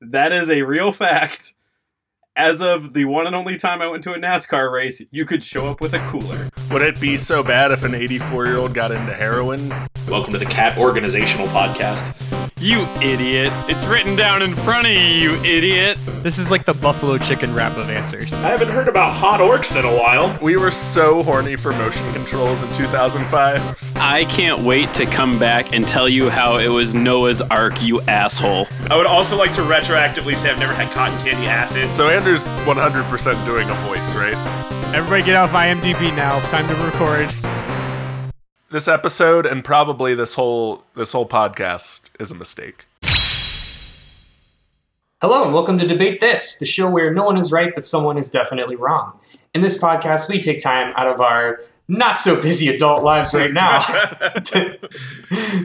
that is a real fact. As of the one and only time I went to a NASCAR race, you could show up with a cooler. Would it be so bad if an 84 year old got into heroin? Welcome to the Cat Organizational Podcast. You idiot. It's written down in front of you, you idiot. This is like the buffalo chicken wrap of answers. I haven't heard about hot orcs in a while. We were so horny for motion controls in 2005. I can't wait to come back and tell you how it was Noah's Ark, you asshole. I would also like to retroactively say I've never had cotton candy acid. So Andrew's 100% doing a voice, right? Everybody get off IMDb now. Time to record. This episode and probably this whole this whole podcast is a mistake. Hello and welcome to Debate This, the show where no one is right but someone is definitely wrong. In this podcast, we take time out of our not so busy adult lives right now to,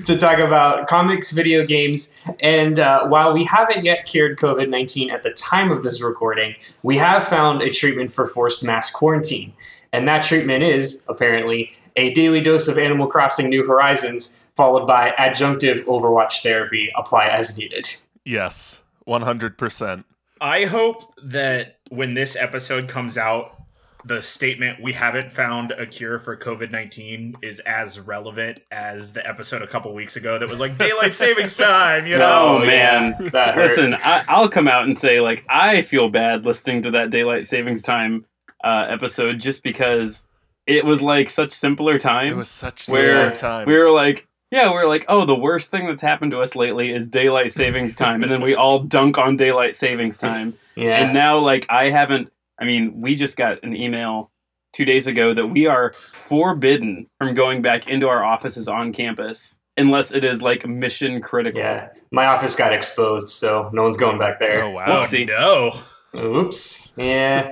to talk about comics, video games, and uh, while we haven't yet cured COVID 19 at the time of this recording, we have found a treatment for forced mass quarantine. And that treatment is, apparently, a daily dose of Animal Crossing New Horizons, followed by adjunctive Overwatch therapy, apply as needed. Yes, 100%. I hope that when this episode comes out, the statement we haven't found a cure for COVID 19 is as relevant as the episode a couple weeks ago that was like daylight savings time, you know? Oh, man. That. Listen, I, I'll come out and say, like, I feel bad listening to that daylight savings time uh, episode just because it was like such simpler times. It was such simpler similar times. we were like, yeah, we are like, oh, the worst thing that's happened to us lately is daylight savings time, and then we all dunk on daylight savings time. Yeah. And now, like, I haven't. I mean, we just got an email two days ago that we are forbidden from going back into our offices on campus unless it is like mission critical. Yeah, my office got exposed, so no one's going back there. oh wow. Whoopsie. No. Oops. Yeah,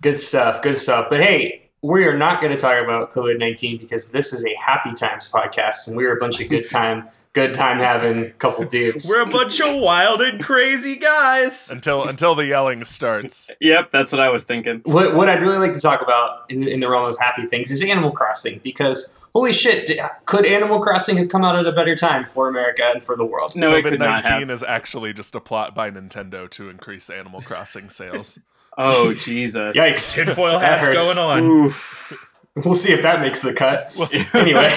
good stuff. Good stuff. But hey, we are not going to talk about COVID nineteen because this is a happy times podcast, and we're a bunch of good time, good time having couple dudes. We're a bunch of wild and crazy guys. Until until the yelling starts. Yep, that's what I was thinking. what what I'd really like to talk about in, in the realm of happy things is Animal Crossing because holy shit, d- could Animal Crossing have come out at a better time for America and for the world? No, COVID nineteen is actually just a plot by Nintendo to increase Animal Crossing sales. Oh Jesus! Yikes! Tinfoil That hats going on. Oof. We'll see if that makes the cut. anyway,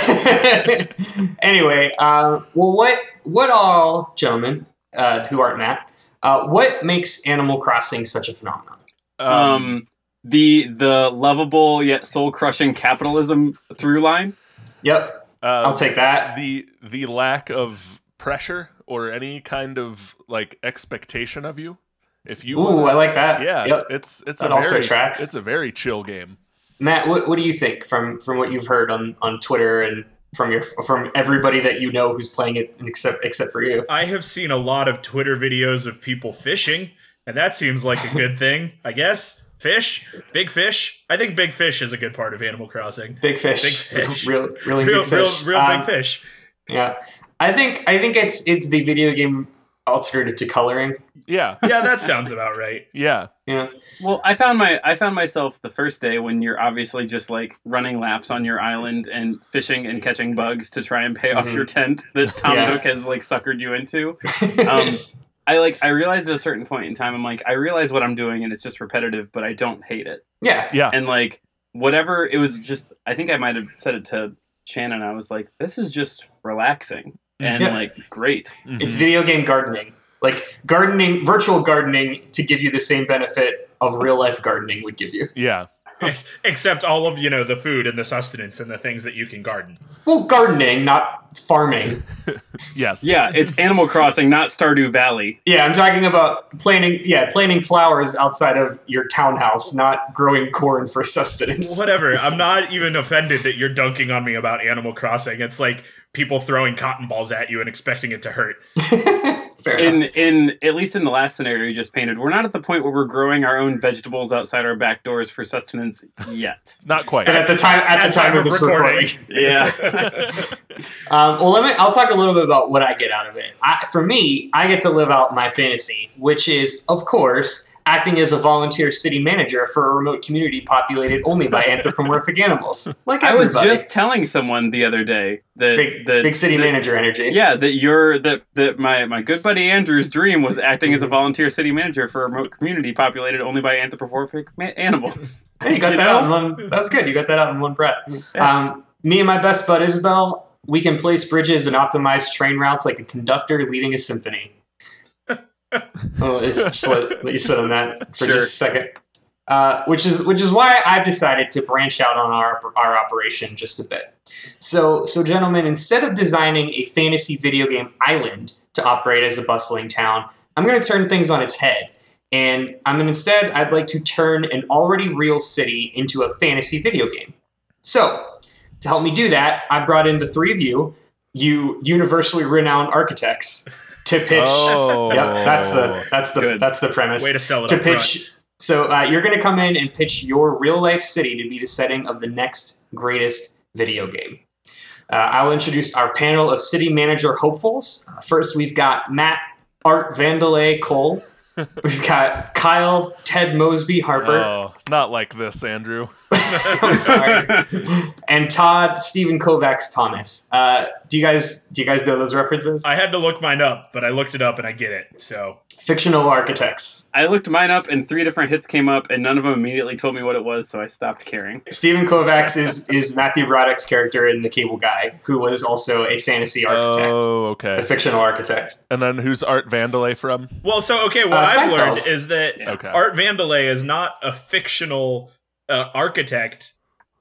anyway, uh, well, what what all, gentlemen, uh, who aren't Matt, uh, what makes Animal Crossing such a phenomenon? Um, the the lovable yet soul crushing capitalism through line. Yep, uh, I'll take that. the the lack of pressure or any kind of like expectation of you. If you Ooh, I like that. yeah, Yep. it's it's That a also very tracks. it's a very chill game. Matt, what, what do you think from from what you've heard on on Twitter and from your from everybody that you know who's playing it, except except for you? I have seen a lot of Twitter videos of people fishing, and that seems like a good thing, I guess. Fish, big fish. I think big fish is a good part of Animal Crossing. Big fish, Big fish. real really Real, big real, fish. real Um, big fish. Yeah, I think I think it's it's the video game alternative to coloring. Yeah, Yeah, that sounds about right. yeah, Yeah, Well, I found my I found myself the first day when you're obviously just like running laps on your island and fishing and catching bugs to try and pay off Mhm. your tent that Tom Yeah. Nook has like suckered you into. Um, I like I realized at a certain point in time I'm like I realize what I'm doing and it's just repetitive, but I don't hate it. yeah, yeah. And like whatever it was just I think I might have said it to Shannon. I was like, this is just relaxing and Yeah. like great. It's Mhm. video game gardening. Like gardening, virtual gardening to give you the same benefit of real life gardening would give you. yeah. Except all of you know the food and the sustenance and the things that you can garden. Well, gardening, not farming. Yes. Yeah, it's Animal Crossing, not Stardew Valley. Yeah, I'm talking about planting. Yeah, planting flowers outside of your townhouse, not growing corn for sustenance. Whatever. I'm not even offended that you're dunking on me about Animal Crossing. It's like people throwing cotton balls at you and expecting it to hurt. Fair in enough. in at least in the last scenario you just painted, we're not at the point where we're growing our own vegetables outside our back doors for sustenance yet. Not quite. And at the time, at, the time, of this recording. Yeah. Um, well, let me. I'll talk a little bit about what I get out of it. I, for me, I get to live out my fantasy, which is, of course, acting as a volunteer city manager for a remote community populated only by anthropomorphic animals. Like I was just telling someone the other day that big, that big city that- manager energy. Yeah, that you're that that my my good buddy Andrew's dream was acting as a volunteer city manager for a remote community populated only by anthropomorphic ma- animals. Hey, you got You that know? out in one. That's good. You got that out in one breath. Yeah. Um, me and my best bud Isabelle, we can place bridges and optimize train routes like a conductor leading a symphony. Oh, it's just let, let you sit on that for Sure. just a second. Uh, which is which is why I've decided to branch out on our our operation just a bit. So so gentlemen, instead of designing a fantasy video game island to operate as a bustling town, I'm going to turn things on its head. And I'm gonna instead, I'd like to turn an already real city into a fantasy video game. So, to help me do that, I brought in the three of you, you universally renowned architects, to pitch. Oh, Yep, that's the that's the Good. that's the premise. Way to sell it to up front. pitch. So uh, you're gonna come in and pitch your real life city to be the setting of the next greatest video game. Uh, I'll introduce our panel of city manager hopefuls. Uh, first, we've got Matt Art Vandelay Cole. We've got Kyle Ted Mosby Harper. Oh, not like this, Andrew. I'm sorry. and Todd Stephen Kovacs Thomas. Uh, do you guys do you guys know those references? I had to look mine up, but I looked it up and I get it. So Fictional architects. I looked mine up and three different hits came up and none of them immediately told me what it was, so I stopped caring. Stephen Kovacs is is Matthew Broderick's character in The Cable Guy, who was also a fantasy architect, Oh, okay. a fictional architect. And then who's Art Vandelay from? well, so okay, what Uh, I've learned is that Yeah. Okay. Art Vandelay is not a fictional uh, architect.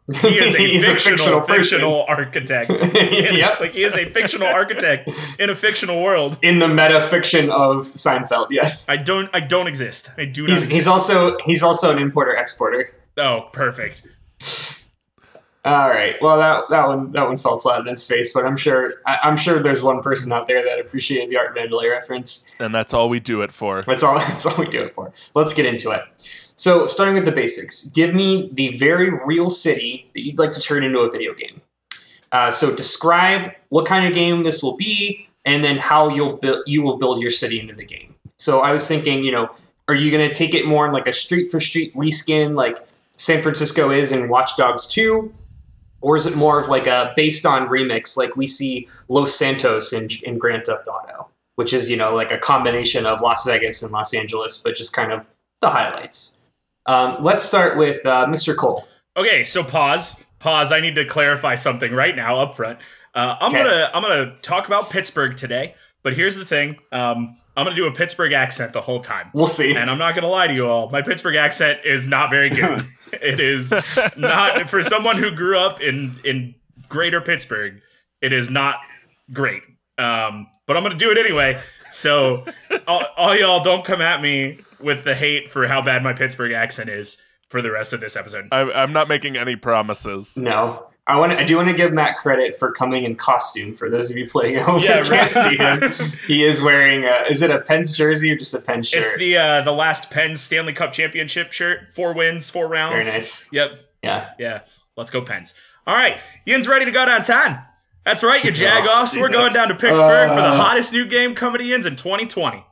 He is a fictional, person. fictional architect. In- Yep. Like he is a fictional architect in a fictional world. in the meta fiction of Seinfeld. Yes, I don't. I don't exist. I do not. he's, exist. he's also he's also an importer exporter. Oh, perfect. All right. Well, that that one that one fell flat in its face, but I'm sure I, I'm sure there's one person out there that appreciated the Art Vandelay reference. And that's all we do it for. That's all. That's all we do it for. Let's get into it. So, starting with the basics, give me the very real city that you'd like to turn into a video game. Uh, so, describe what kind of game this will be, and then how you'll build you will build your city into the game. So, I was thinking, you know, are you going to take it more in like a street for street reskin, like San Francisco is in Watch Dogs Two, or is it more of like a based on remix, like we see Los Santos in, in Grand Theft Auto? which is you know like a combination of Las Vegas and Los Angeles, but just kind of the highlights. Um, let's start with uh, Mr. Cole. Okay, so pause. Pause. I need to clarify something right now up front. Uh, I'm Okay. gonna I'm gonna talk about Pittsburgh today, but here's the thing. Um, I'm gonna do a Pittsburgh accent the whole time. We'll see. And I'm not gonna lie to you all, my Pittsburgh accent is not very good. it is not for someone who grew up in in greater Pittsburgh, it is not great. Um, but I'm gonna do it anyway. So all, all y'all don't come at me with the hate for how bad my Pittsburgh accent is for the rest of this episode. I, I'm not making any promises. No, I want. I do want to give Matt credit for coming in costume. For those of you playing at home, Yeah, who can't see him. He is wearing. A, is it a Pens jersey or just a Pens shirt? It's the uh, the last Pens Stanley Cup championship shirt. Four wins, four Very rounds. nice. Yep. Yeah. Yeah. Let's go Pens. All right. Yin's ready to go downtown. That's right, you Jagoffs. We're going down to Pittsburgh for the Uh. hottest new game coming to Yins in 2020.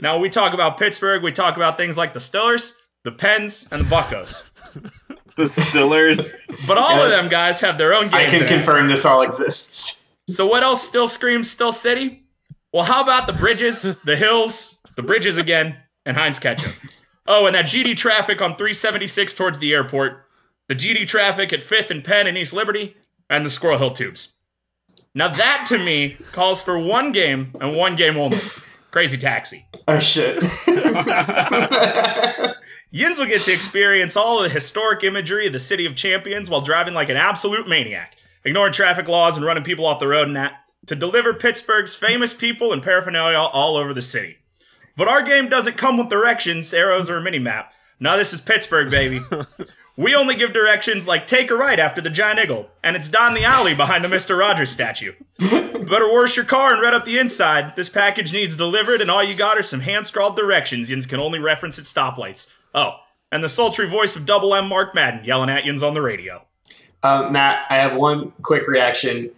Now, we talk about Pittsburgh, we talk about things like the Stillers, the Pens, and the Buccos. The Stillers. But all of them guys have their own game. I can confirm this all exists. So what else still screams Still City? Well, how about the bridges, the hills, the bridges again, and Heinz Ketchup? Oh, and that GD traffic on 376 towards the airport, the GD traffic at 5th and Penn and East Liberty, and the Squirrel Hill tubes. Now that to me calls for one game and one game only. Crazy Taxi. Oh shit. Yins will get to experience all of the historic imagery of the City of Champions while driving like an absolute maniac, ignoring traffic laws and running people off the road and that, to deliver Pittsburgh's famous people and paraphernalia all over the city. But our game doesn't come with directions, arrows, or a mini map. Now this is Pittsburgh, baby. we only give directions like take a right after the giant eagle, and it's down the alley behind the Mr. Rogers statue. Better wash your car and read up the inside. This package needs delivered, and all you got are some hand scrawled directions Yins can only reference at stoplights. Oh, and the sultry voice of Double M Mark Madden yelling at Yins on the radio. Uh, Matt, I have one quick reaction.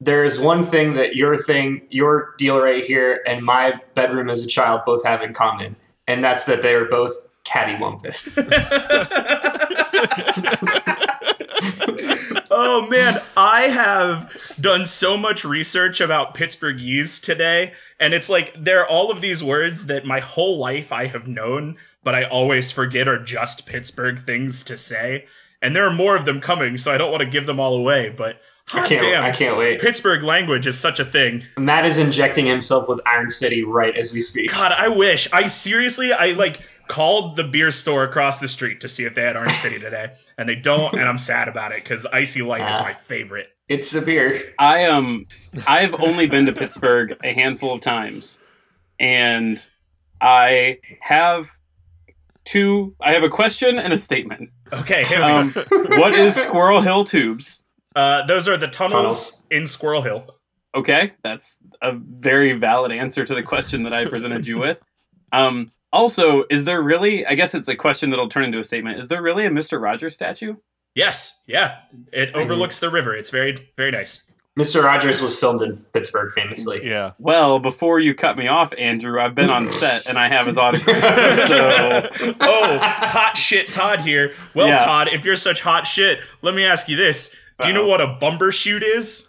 There's one thing that your thing, your deal right here, and my bedroom as a child both have in common, and that's that they are both cattywampus. oh man, I have done so much research about Pittsburghese today, and it's like there are all of these words that my whole life I have known, but I always forget are just Pittsburgh things to say. And there are more of them coming, so I don't want to give them all away, but I can't. damn, I can't wait. Pittsburgh language is such a thing. Matt is injecting himself with Iron City right as we speak. God, I wish. I seriously, I like called the beer store across the street to see if they had Orange City today, and they don't, and I'm sad about it because IC Light is Ah. my favorite. It's a beer. I um I've only been to Pittsburgh a handful of times, and I have two. I have a question and a statement. Okay, here we Um, go. what is Squirrel Hill Tubes? Uh, those are the tunnels, Tunnels. in Squirrel Hill. Okay, that's a very valid answer to the question that I presented you with. Um, also, is there really? I guess it's a question that'll turn into a statement. Is there really a Mister Rogers statue? Yes, yeah, it overlooks the river. It's very, very nice. Mr. Rogers was filmed in Pittsburgh, famously. Yeah. Well, before you cut me off, Andrew, I've been on set and I have his autograph. so Oh, hot shit, Todd here. Well, Yeah. Todd, if you're such hot shit, let me ask you this: Do you know Uh-oh. what a bumper shoot is?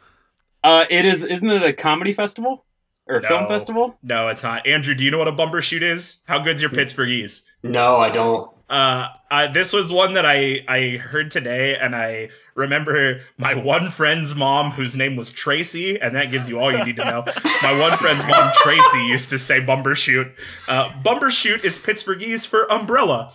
uh, it is. Isn't it a comedy festival or a film festival? No, it's not. Andrew, do you know what a bumper shoot is? How good's your Pittsburghese? No, I don't. Uh, I, this was one that I I heard today, and I remember my one friend's mom, whose name was Tracy, and that gives you all you need to know. my one friend's mom, Tracy, used to say bumbershoot. Uh, bumbershoot is Pittsburghese for umbrella.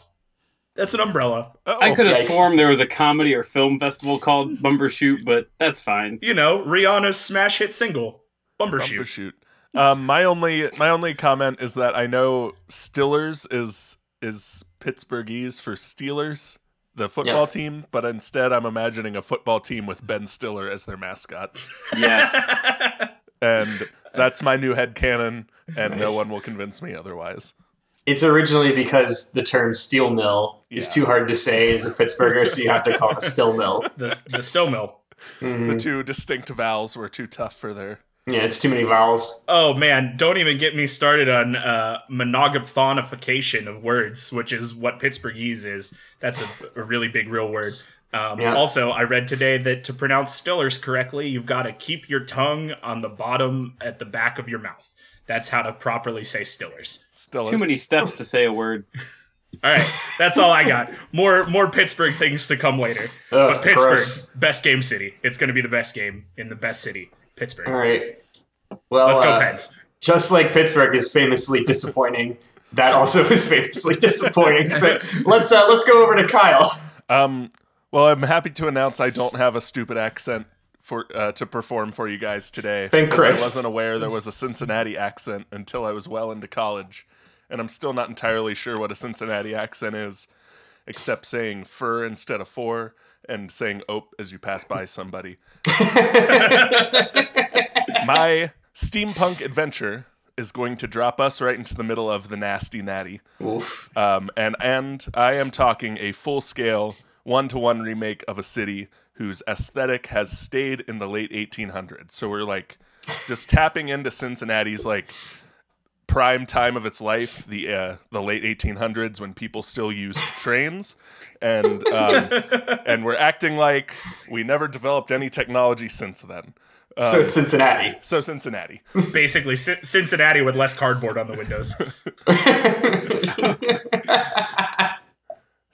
That's an umbrella. I could have yikes. sworn there was a comedy or film festival called Bumbershoot, but that's fine. You know, Rihanna's smash hit single, bumbershoot. Bumper shoot. Um, my only my only comment is that I know Stillers is is Pittsburghese for Steelers, the football Yeah. team, but instead I'm imagining a football team with Ben Stiller as their mascot, Yes. and that's my new head canon, and no one will convince me otherwise. It's originally because the term steel mill is too hard to say as a Pittsburgher, so you have to call it a still mill. the the still mill. Mhm. The two distinct vowels were too tough for their. Yeah, it's too many vowels. Oh man, don't even get me started on uh, monogaphonification of words, which is what Pittsburghese is. That's a, a really big real word. Um, Yeah. Also, I read today that to pronounce Stillers correctly, you've got to keep your tongue on the bottom at the back of your mouth. That's how to properly say Stillers. Stillers. Too many steps to say a word. All right, that's all I got. More more Pittsburgh things to come later. Ugh, But Pittsburgh, gross. best game city. It's going to be the best game in the best city, Pittsburgh. All right. Well, Let's go, uh, Pens. just like Pittsburgh is famously disappointing, that also is famously disappointing. So let's uh, let's go over to Kyle. Um, well, I'm happy to announce I don't have a stupid accent for uh, to perform for you guys today. Thank because I wasn't aware there was a Cincinnati accent until I was well into college, and I'm still not entirely sure what a Cincinnati accent is, except saying fur instead of for and saying ope as you pass by somebody. My steampunk adventure is going to drop us right into the middle of the nasty natty. Oof. Um, and and I am talking a full scale one to one remake of a city whose aesthetic has stayed in the late 1800s. So we're like just tapping into Cincinnati's like prime time of its life, the uh, the late 1800s when people still used trains, and um, and we're acting like we never developed any technology since then. So Um, it's Cincinnati. so Cincinnati. Basically, Cin- Cincinnati with less cardboard on the windows.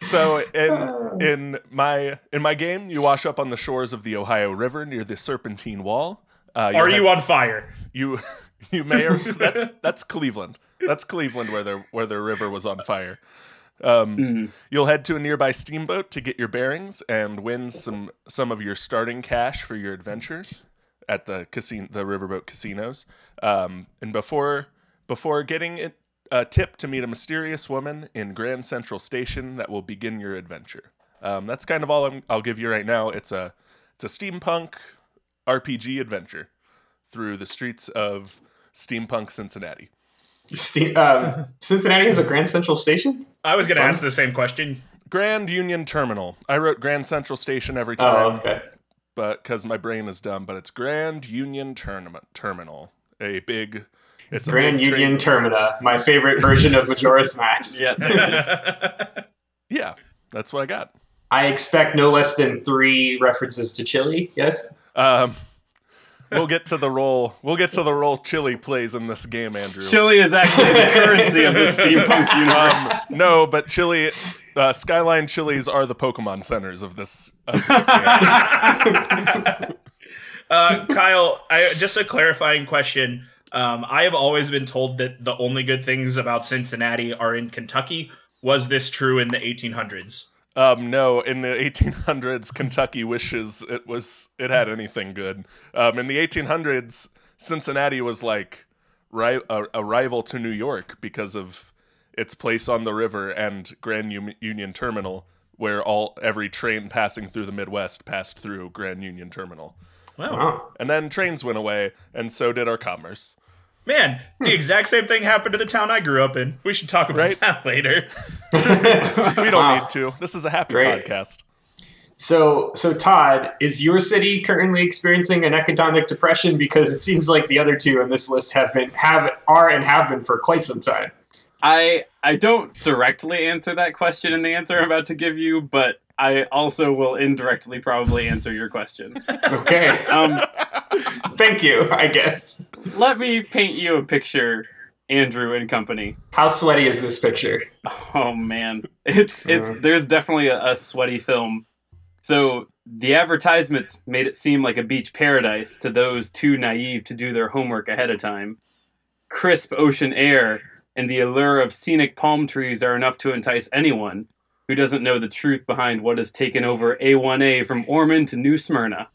So in in my in my game, you wash up on the shores of the Ohio River near the Serpentine Wall. Uh, Are you'll you on fire? you you may or that's that's Cleveland. That's Cleveland where the where the river was on fire. Um, Mhm. You'll head to a nearby steamboat to get your bearings and win some some of your starting cash for your adventure at the casino, the riverboat casinos. Um, and before before getting it, a tip to meet a mysterious woman in Grand Central Station that will begin your adventure. Um, that's kind of all I'm, I'll give you right now. It's a it's a steampunk RPG adventure through the streets of steampunk Cincinnati. Ste- um, Cincinnati has a Grand Central Station. I was going to ask the same question. Grand Union Terminal. I wrote Grand Central Station every Oh, time. okay. But because my brain is dumb, but it's Grand Union Tournament Terminal, a big It's a Grand big Union Termina, my favorite version of Majora's Mask. Yeah. Yeah, that's what I got. I expect no less than three references to Chili. Yes. Um, we'll get to the role. We'll get to the role Chili plays in this game, Andrew. Chili is actually the currency of the steampunk universe. Um, no, but Chili, uh, Skyline Chilies are the Pokemon centers of this, of this game. uh, Kyle, I, just a clarifying question. Um, I have always been told that the only good things about Cincinnati are in Kentucky. Was this true in the 1800s? Um, no, in the 1800s, Kentucky wishes it was it had anything good. Um, in the 1800s, Cincinnati was like ri- a, a rival to New York because of its place on the river and Grand U- Union Terminal, where all every train passing through the Midwest passed through Grand Union Terminal. Wow. And then trains went away, and so did our commerce. Man, the hmm. exact same thing happened to the town I grew up in. We should talk about Right? that later. We don't Wow. need to. This is a happy Great. podcast. So, so Todd, is your city currently experiencing an economic depression? Because it seems like the other two on this list have been, have, are, and have been for quite some time. I I don't directly answer that question in the answer I'm about to give you, but I also will indirectly probably answer your question. Okay, Um, thank you. I guess. let me paint you a picture, Andrew and company. How sweaty is this picture? Oh man, it's it's Uh. there's definitely a, a sweaty film. So the advertisements made it seem like a beach paradise to those too naive to do their homework ahead of time. Crisp ocean air and the allure of scenic palm trees are enough to entice anyone who doesn't know the truth behind what has taken over A1A from Ormond to New Smyrna.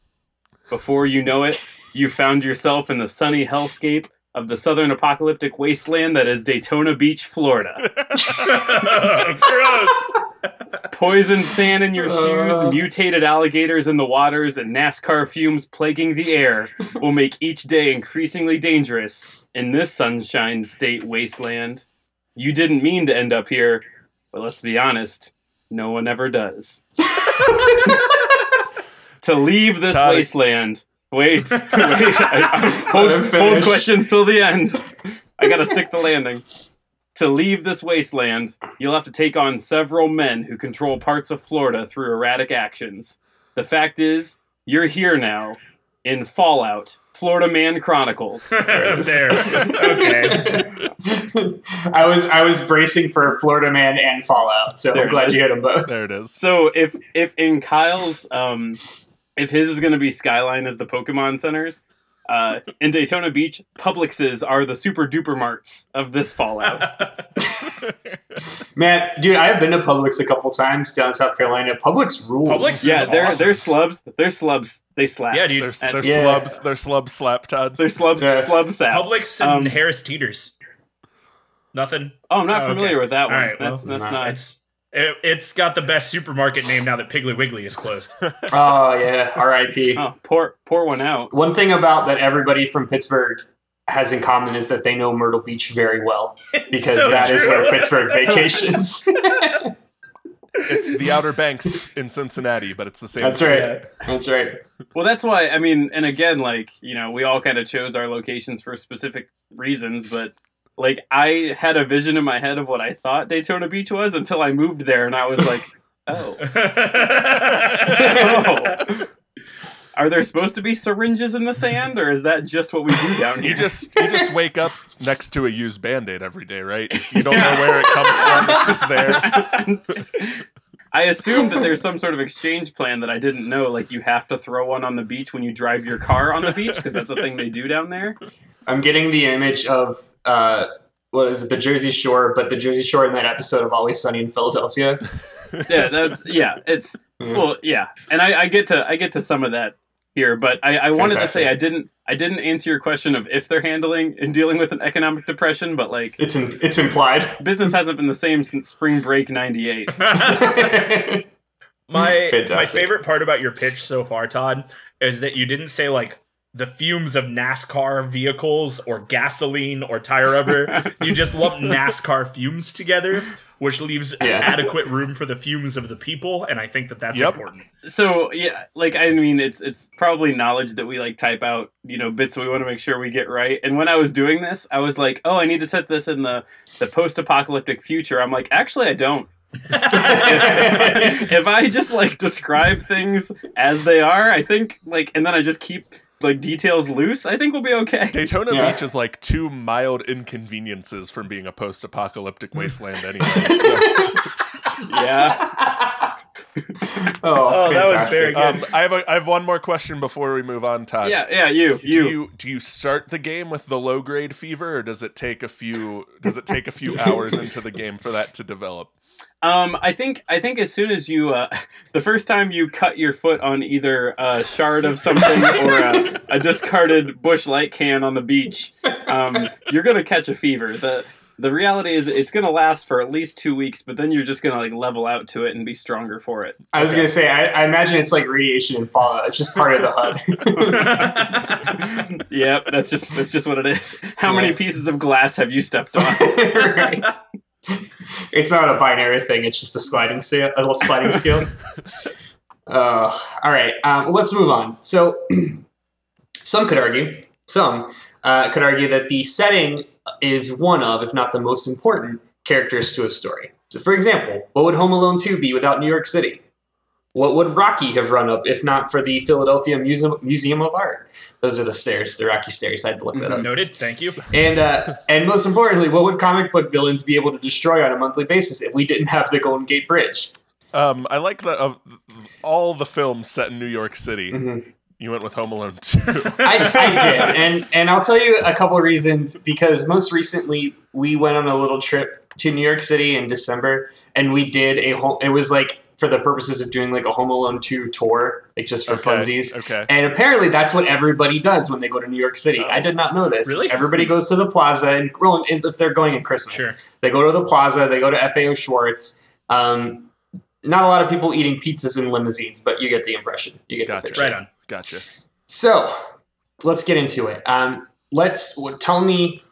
Before you know it, you found yourself in the sunny hellscape of the southern apocalyptic wasteland that is Daytona Beach, Florida. Gross. Poison sand in your shoes, Uh. mutated alligators in the waters, and NASCAR fumes plaguing the air will make each day increasingly dangerous in this sunshine state wasteland. You didn't mean to end up here, but let's be honest, no one ever does. to leave this Todd- wasteland. Wait, wait. I- I- hold, hold questions till the end. I gotta stick the landing. To leave this wasteland, you'll have to take on several men who control parts of Florida through erratic actions. The fact is, you're here now in Fallout, Florida Man Chronicles. there. Okay. I was I was bracing for Florida Man and Fallout, so There I'm glad is. you hit them both. There it is. So if if in Kyle's um if his is going to be Skyline as the Pokemon centers, uh, in Daytona Beach, Publixes are the super duper marts of this Fallout. Man, dude, I have been to Publix a couple times down in South Carolina. Publix rules. Publix? yeah, is they're awesome. they're slubs. They're slubs. They slap. yeah, dude. They're, they're Yeah. slubs. They're slub slap Todd. They're slubs. Yeah. Slub sap. Publix and Um, Harris Teeters. Nothing. Oh, I'm not Oh, familiar okay. with that one. All right, that's well, that's no, not. It's it, it's got the best supermarket name now that Piggly Wiggly is closed. Oh yeah, R.I.P. Oh, pour pour one out. One thing about that everybody from Pittsburgh has in common is that they know Myrtle Beach very well because So that is true. where Pittsburgh vacations. It's the Outer Banks in Cincinnati, but it's the same. That's thing. right. That's right. Well, that's why. I mean, and again, like you know, we all kind of chose our locations for specific reasons, but like I had a vision in my head of what I thought Daytona Beach was until I moved there, and I was like, oh, oh. Are there supposed to be syringes in the sand, or is that just what we do down here? You just you just wake up next to a used band-aid every day, right? You don't know where it comes from. It's just there. It's just- I assume that there's some sort of exchange plan that I didn't know. Like you have to throw one on the beach when you drive your car on the beach because that's the thing they do down there. I'm getting the image of uh, what is it, the Jersey Shore, but the Jersey Shore in that episode of Always Sunny in Philadelphia. Yeah, that's yeah. It's well, yeah, and I, I get to I get to some of that here, but I, I wanted to say I didn't I didn't answer your question of if they're handling and dealing with an economic depression, but like It's in, it's implied. business hasn't been the same since spring break '98. my my favorite part about your pitch so far, Todd, is that you didn't say like the fumes of NASCAR vehicles or gasoline or tire rubber. you just lump NASCAR fumes together, which leaves Yeah. adequate room for the fumes of the people, and I think that that's Yep. important. so yeah like i mean it's it's probably knowledge that we like type out you know bits that we want to make sure we get right and when i was doing this i was like oh i need to set this in the the post-apocalyptic future i'm like actually i don't if, if i just like describe things as they are i think like and then i just keep like details loose i think we'll be okay Daytona Yeah. Beach is like two mild inconveniences from being a post-apocalyptic wasteland anyway. So, yeah oh, Oh, that was fantastic. very good. um, I have a, I have one more question before we move on, Todd. yeah yeah you Do you you do you start the game with the low grade fever, or does it take a few does it take a few hours into the game for that to develop? Um, I think I think as soon as you, uh, the first time you cut your foot on either a shard of something or a, a discarded Busch Light can on the beach, um, you're gonna catch a fever. the The reality is, it's gonna last for at least two weeks, but then you're just gonna like level out to it and be stronger for it. I was gonna say, I, I imagine it's like radiation in Fallout. It's just part of the HUD. yep, that's just that's just what it is. How Yeah. many pieces of glass have you stepped on? right. It's not a binary thing. It's just a sliding scale. A little sliding scale. Uh, all right. Um, let's move on. So, some could argue, some uh, could argue that the setting is one of, if not the most important, characters to a story. So, for example, what would Home Alone 2 be without New York City? What would Rocky have run up if not for the Philadelphia Museum, Museum of Art? Those are the stairs, the Rocky stairs. I had to look that up. Noted. Thank you. And uh, and most importantly, what would comic book villains be able to destroy on a monthly basis if we didn't have the Golden Gate Bridge? Um, I like that of all the films set in New York City. Mhm. You went with Home Alone too. I, I did, and and I'll tell you a couple of reasons because most recently we went on a little trip to New York City in December, and we did a whole. It was like for the purposes of doing like a Home Alone two tour, like just for okay. funsies. Okay. And apparently, that's what everybody does when they go to New York City. Oh. I did not know this. Really? Everybody goes to the plaza, and well, if they're going in Christmas, Sure. They go to the plaza. They go to FAO Schwarz. Um, not a lot of people eating pizzas in limousines, but you get the impression. You get Gotcha. the picture. Right on. Gotcha. So let's get into it. Um, let's tell me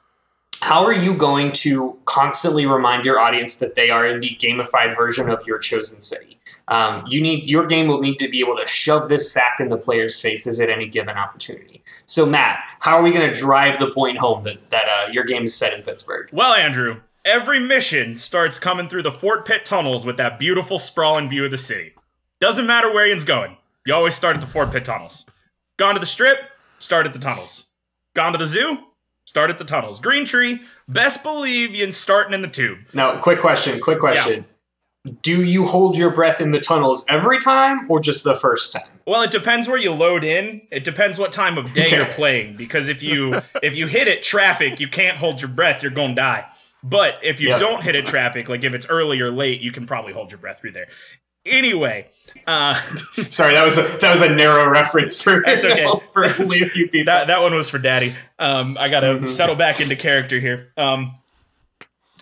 how are you going to constantly remind your audience that they are in the gamified version of your chosen city? Um, you need your game will need to be able to shove this fact in the players' faces at any given opportunity. So, Matt, how are we going to drive the point home that that uh, your game is set in Pittsburgh? Well, Andrew, every mission starts coming through the Fort Pitt tunnels with that beautiful sprawling view of the city. Doesn't matter where Ian's going. You always start at the Fort Pitt tunnels. Gone to the strip, start at the tunnels. Gone to the zoo, start at the tunnels. Green Tree, best believe Ian's starting in the tube. Now, quick question. Quick question. Do you hold your breath in the tunnels every time, or just the first time? Well, it depends where you load in. It depends what time of day Okay. you're playing. Because if you if you hit it traffic, you can't hold your breath. You're gonna die. But if you Yep. don't hit it traffic, like if it's early or late, you can probably hold your breath through there. Anyway, uh, Sorry, that was a that was a narrow reference for That's okay. for only a few people. that that one was for Daddy. Um, I gotta Mhm. settle back into character here. Um,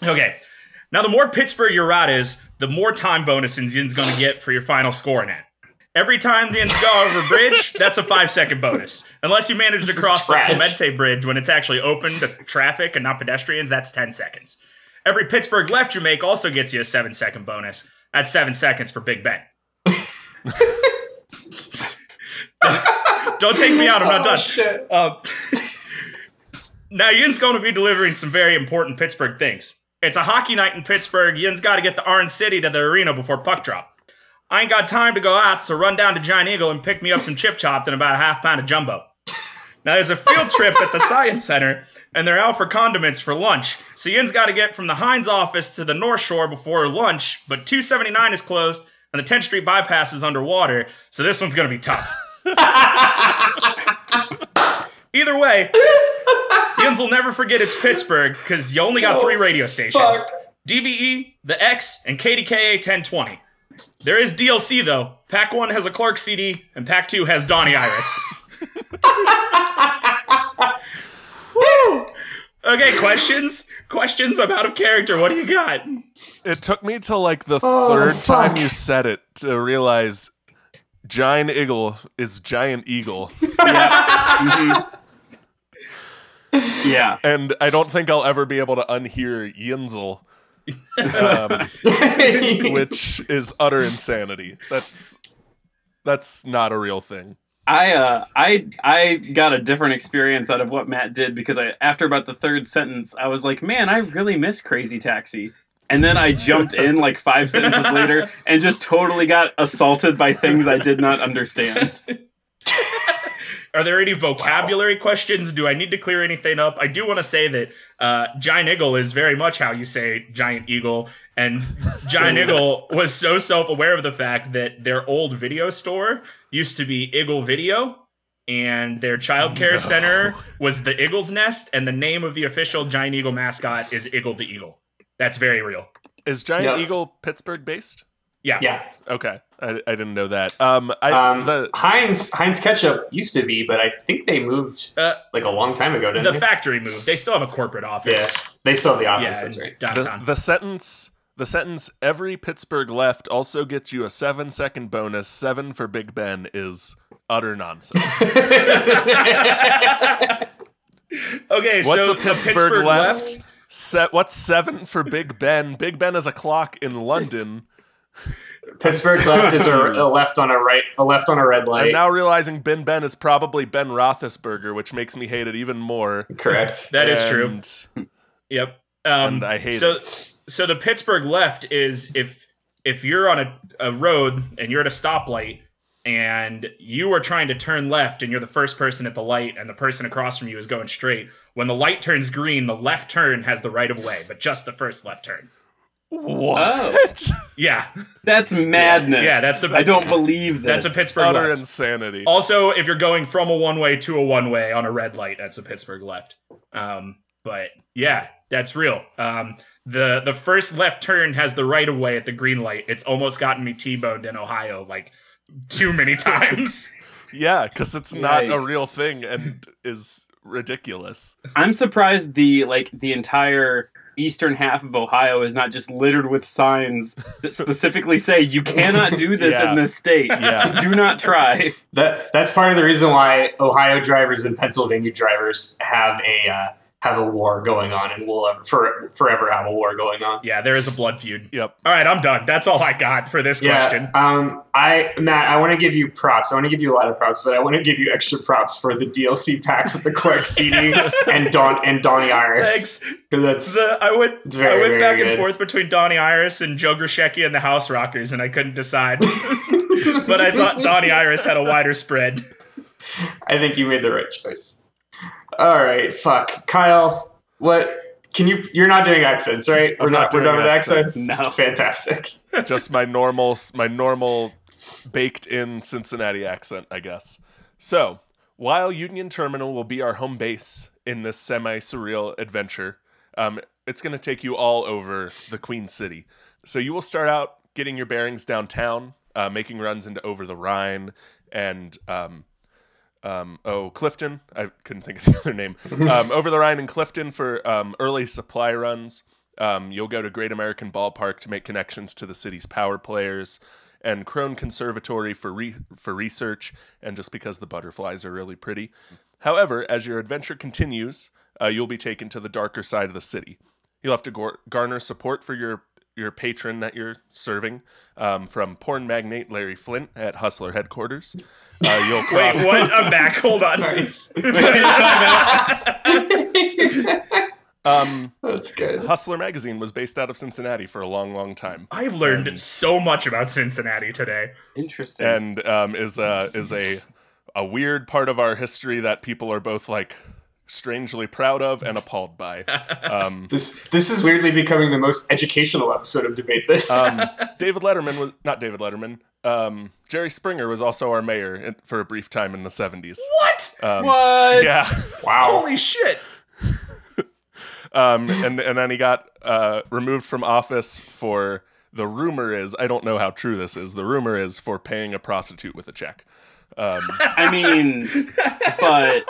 okay. Now, the more Pittsburgh your route is, the more time bonus Zin's going to get for your final score in it. Every time Zin's go over a bridge, that's a five second bonus. Unless you manage This to cross the. Clemente Bridge when it's actually open to traffic and not pedestrians, that's 10 seconds. Every Pittsburgh left you make also gets you a seven second bonus. That's seven seconds for Big Ben. Don't take me out, I'm not Oh, done. shit. Um, now, Yin's going to be delivering some very important Pittsburgh things. It's a hockey night in Pittsburgh. Yin's got to get the Orange City to the arena before puck drop. I ain't got time to go out, so run down to Giant Eagle and pick me up some chip chopped and about a half pound of jumbo. Now, there's a field trip at the Science Center, and they're out for condiments for lunch. So Yin's got to get from the Heinz office to the North Shore before lunch, but 279 is closed, and the 10th Street bypass is underwater, so this one's going to be tough. Either way, Yins will never forget it's Pittsburgh because you only got three radio stations fuck. DVE, the X, and KDKA 1020. There is DLC though. Pack 1 has a Clark CD, and Pack 2 has Donnie Iris. Woo! Okay, questions? Questions? I'm out of character. What do you got? It took me till like the Oh, third time you said it to realize Giant Eagle is Giant Eagle, Yeah. Mhm. Yeah. and I don't think I'll ever be able to unhear Yinzel, um, which is utter insanity. That's that's not a real thing. I uh I I got a different experience out of what Matt did because I after about the third sentence I was like, man, I really miss Crazy Taxi. And then I jumped in like five sentences later and just totally got assaulted by things I did not understand. Are there any vocabulary questions? Do I need to clear anything up? I do want to say that uh, Giant Eagle is very much how you say Giant Eagle, and Giant Eagle was so self-aware of the fact that their old video store used to be Eagle Video, and their childcare No. center was the Eagle's Nest, and the name of the official Giant Eagle mascot is Eagle the Eagle. That's very real. Is Giant Yeah. Eagle Pittsburgh based? Yeah. yeah. Okay, I, I didn't know that. Um, I Um, the Heinz Heinz ketchup used to be, but I think they moved Uh, like a long time ago, didn't the they? factory moved. They still have a corporate yeah, office. they still have the office. Yeah, that's right. the, downtown. the sentence the sentence every Pittsburgh left also gets you a seven second bonus. Seven for Big Ben is utter nonsense. okay, What's so a the Pittsburgh, left? Se- what's seven for Big Ben? Big Ben is a clock in London. Pittsburgh left is a, a left on a right, a left on a red line. I'm light. now realizing Ben Ben is probably Ben Roethlisberger, which makes me hate it even more. Correct. That is true. Yep. Um, And I hate so, it. So the Pittsburgh left is if if you're on a, a road and you're at a stoplight and you are trying to turn left and you're the first person at the light and the person across from you is going straight. When the light turns green, the left turn has the right of way, but just the first left turn. What? Yeah. That's madness. Yeah, that's the- I don't believe this. That's a Pittsburgh Utter left. insanity. Also, if you're going from a one way to a one way on a red light, that's a Pittsburgh left. Um, but yeah, that's real. Um, the the first left turn has the right of way at the green light. It's almost gotten me T-boned in Ohio like too many times. Yeah, because it's not a real thing and is ridiculous. I'm surprised the like the entire eastern half of Ohio is not just littered with signs that specifically say you cannot do this Yeah. in this state. Yeah. Do not try. That that's part of the reason why Ohio drivers and Pennsylvania drivers have a uh, have a war going on, and we'll ever, for, forever have a war going on. yeah, there is a blood feud. Yep. All right, I'm done. That's all I got for this question. Um, I Matt, I want to give you props. I want to give you a lot of props, but I want to give you extra props for the DLC packs with the Clark CD and Don and Donnie Iris. Thanks. 'Cause that's The, I went It's very, I went very back and forth between Donnie Iris and Joe Grushecky and the House Rockers, and I couldn't decide. but I thought Donnie Iris had a wider spread. I think you made the right choice. All right, fuck, Kyle. What can you? You're not doing accents, right? I'm we're not We're doing done with accents. accents. No. Fantastic. Just my normal, my normal baked in Cincinnati accent, I guess. So, while Union Terminal will be our home base in this semi surreal adventure, um, it's going to take you all over the Queen City. So, you will start out getting your bearings downtown, uh, making runs into over the Rhine and. Um, um, oh, Clifton. I couldn't think of the other name. Um, over the Rhine and Clifton for um, early supply runs. Um, you'll go to Great American Ballpark to make connections to the city's power players, and Krohn Conservatory for re- for research, and just because the butterflies are really pretty. However, as your adventure continues, uh, you'll be taken to the darker side of the city. You'll have to gar- garner support for your your patron that you're serving um, from porn magnate Larry Flynt at Hustler headquarters. Uh, you'll Wait, cross. what? I'm back. Hold on. Nice. Um, That's good. Hustler magazine was based out of Cincinnati for a long, long time. I've learned Um, so much about Cincinnati today. Interesting. and um, is a is a a weird part of our history that people are both like strangely proud of and appalled by. Um, This this is weirdly becoming the most educational episode of debate. This. um, David Letterman was not David Letterman. Um, Jerry Springer was also our mayor in, for a brief time in the seventies. What? Um, what? Yeah, wow. Holy shit! um, and and then he got uh, removed from office for the rumor is I don't know how true this is. The rumor is for paying a prostitute with a check. Um, I mean, but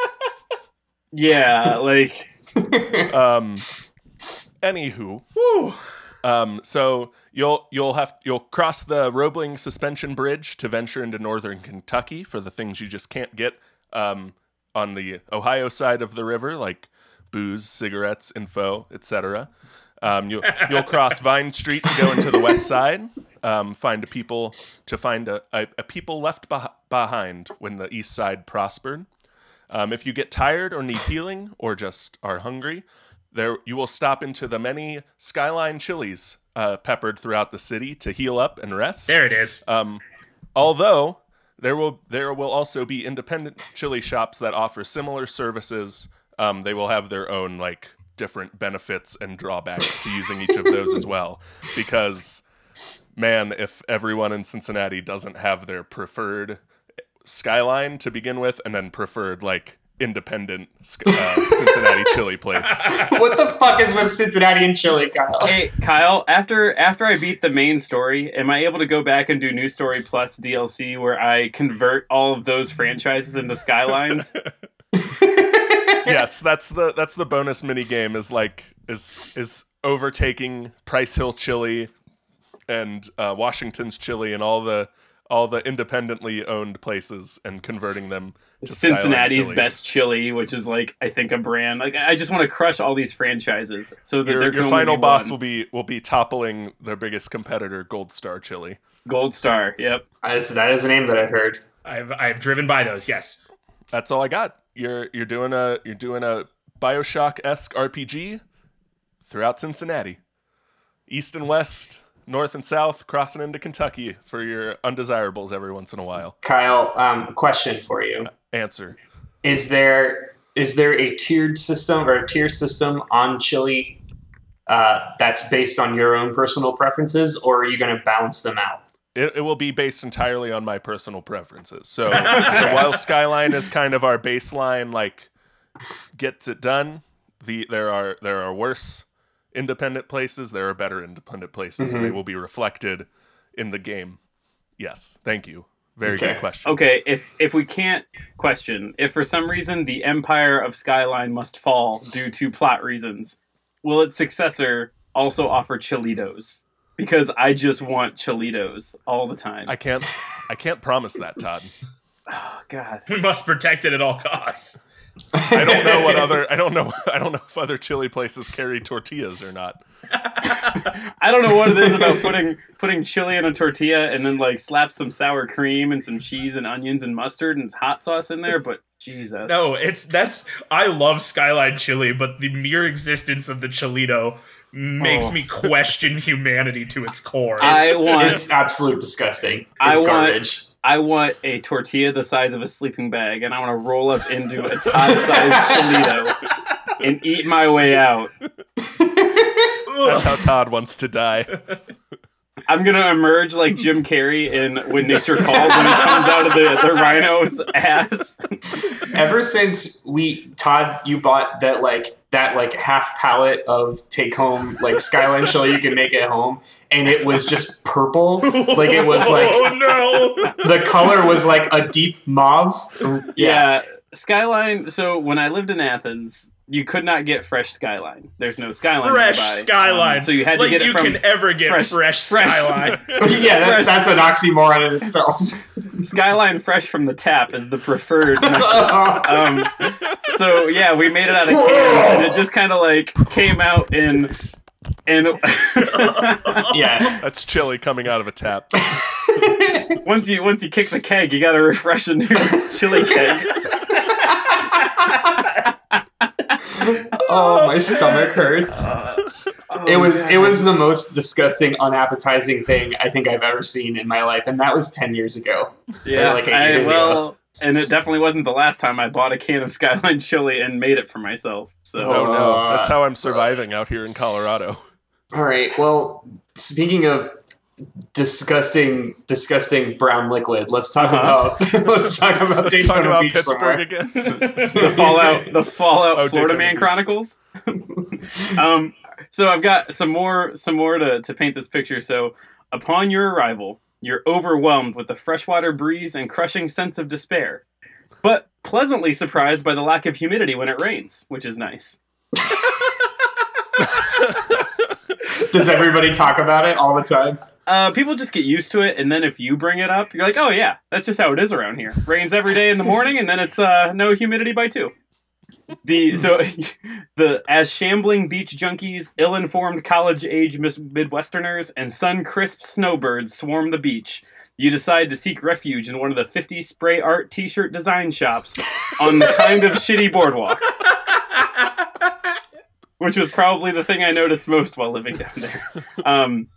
yeah, like um, anywho, Whew. Um, so you'll you'll have you'll cross the Roebling Suspension Bridge to venture into northern Kentucky for the things you just can't get um, on the Ohio side of the river, like booze, cigarettes, info, etc. Um, you, you'll cross Vine Street to go into the west side. Um, find a people to find a, a, a people left beh- behind when the east side prospered. Um, if you get tired or need healing or just are hungry, there you will stop into the many Skyline chilies uh, peppered throughout the city to heal up and rest. There it is. Um, although there will there will also be independent chili shops that offer similar services. Um, they will have their own like different benefits and drawbacks to using each of those as well, because man, if everyone in Cincinnati doesn't have their preferred skyline to begin with, and then preferred like independent uh, Cincinnati chili place. what the fuck is with Cincinnati and chili, Kyle? Hey Kyle, after after I beat the main story, am I able to go back and do New Story Plus DLC where I convert all of those franchises into skylines? yes, that's the that's the bonus mini game is like is is overtaking Price Hill Chili and uh, Washington's Chili and all the all the independently owned places and converting them to Cincinnati's chili. best chili, which is like I think a brand. Like I just want to crush all these franchises so that Your, your final boss one. will be will be toppling their biggest competitor, Gold Star Chili. Gold Star. Yep. That's, that is a name that I've heard. I've I've driven by those. Yes. That's all I got. You're you're doing a you're doing a Bioshock esque RPG throughout Cincinnati, east and west, north and south, crossing into Kentucky for your undesirables every once in a while. Kyle, um, question for you: Answer. Is there is there a tiered system or a tier system on chili uh, that's based on your own personal preferences, or are you going to balance them out? It, it will be based entirely on my personal preferences. So, so while Skyline is kind of our baseline, like gets it done, the there are there are worse independent places. There are better independent places, and they mm-hmm. will be reflected in the game. Yes, thank you. Very Okay. good question. Okay, if if we can't question, if for some reason the empire of Skyline must fall due to plot reasons, will its successor also offer Chilitos? Because I just want Chilitos all the time. I can't I can't promise that, Todd. oh God. We must protect it at all costs. I don't know what other I don't know I don't know if other chili places carry tortillas or not. I don't know what it is about putting putting chili in a tortilla and then like slap some sour cream and some cheese and onions and mustard and hot sauce in there, but Jesus. No, it's that's I love Skyline chili, but the mere existence of the Chilito makes Oh. me question humanity to its core. I It's- want- It's absolute disgusting. It's I want- garbage. I want a tortilla the size of a sleeping bag, and I want to roll up into a Todd-sized Chilito and eat my way out. That's how Todd wants to die. I'm gonna emerge like Jim Carrey in When Nature Calls when he comes out of the, the rhino's ass. Ever since we Todd, you bought that like that like half palette of take home like skyline chili you can make at home, and it was just purple. Like it was like oh no! the color was like a deep mauve. Yeah, Skyline. So when I lived in Athens, you could not get fresh Skyline. There's no Skyline. fresh nearby. skyline. Um, so you had like to get you it from can ever get fresh- fresh, fresh. skyline. yeah, that, that's an oxymoron in itself. Skyline fresh from the tap is the preferred. um, so yeah, we made it out of cans, and it just kind of like came out in, and yeah. That's chili coming out of a tap. once you once you kick the keg, you got to refresh a new chili keg. Oh, my stomach hurts. Oh, It was God. it was the most disgusting, unappetizing thing I think I've ever seen in my life, and that was ten years ago. yeah. like a I, year ago. well, and it definitely wasn't the last time I bought a can of Skyline chili and made it for myself. So Oh no, Uh, that's how I'm surviving out here in Colorado. All right. Well, speaking of disgusting, disgusting brown liquid, let's talk Uh-huh. about let's talk about Let's Daytona talk about Beach Pittsburgh somewhere. again. the Fallout, the Fallout Oh, Florida Daytona Man Beach. Chronicles. um, so I've got some more, some more to, to paint this picture. So upon your arrival, you're overwhelmed with the freshwater breeze and crushing sense of despair, but pleasantly surprised by the lack of humidity when it rains, which is nice. Does Does everybody talk about it all the time? Uh, people just get used to it, and then if you bring it up, you're like, "Oh yeah, that's just how it is around here. Rains every day in the morning, and then it's uh, no humidity by two. The so the as shambling beach junkies, ill-informed college-age Midwesterners, and sun-crisp snowbirds swarm the beach. You decide to seek refuge in one of the 50 spray art T-shirt design shops on the kind of shitty boardwalk, which was probably the thing I noticed most while living down there. Um,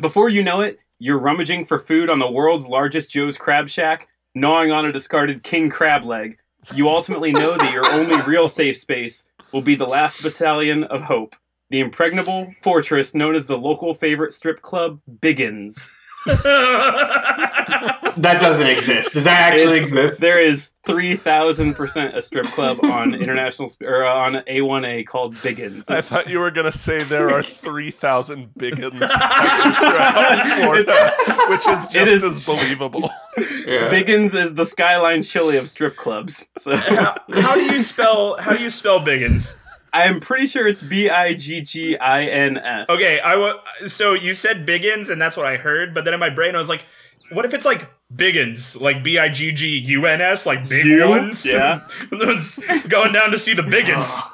before you know it, you're rummaging for food on the world's largest Joe's Crab Shack, gnawing on a discarded king crab leg. You ultimately know that your only real safe space will be the last battalion of hope, the impregnable fortress known as the local favorite strip club, Biggins. That doesn't exist. Does that actually It's- exist? There is three thousand percent a strip club on international or uh, on A1A called Biggins. I thought you were gonna say there are three thousand biggins throughout Florida, which is just It is- as believable. Yeah. Biggins is the skyline chili of strip clubs. So how, how do you spell how do you spell Biggins? I'm pretty sure it's B I G G I N S. Okay, I wa- so you said Biggins and that's what I heard, but then in my brain I was like, what if it's like Biggins, like B I G G U N S, like big You? ones? Yeah. Going down to see the Biggins.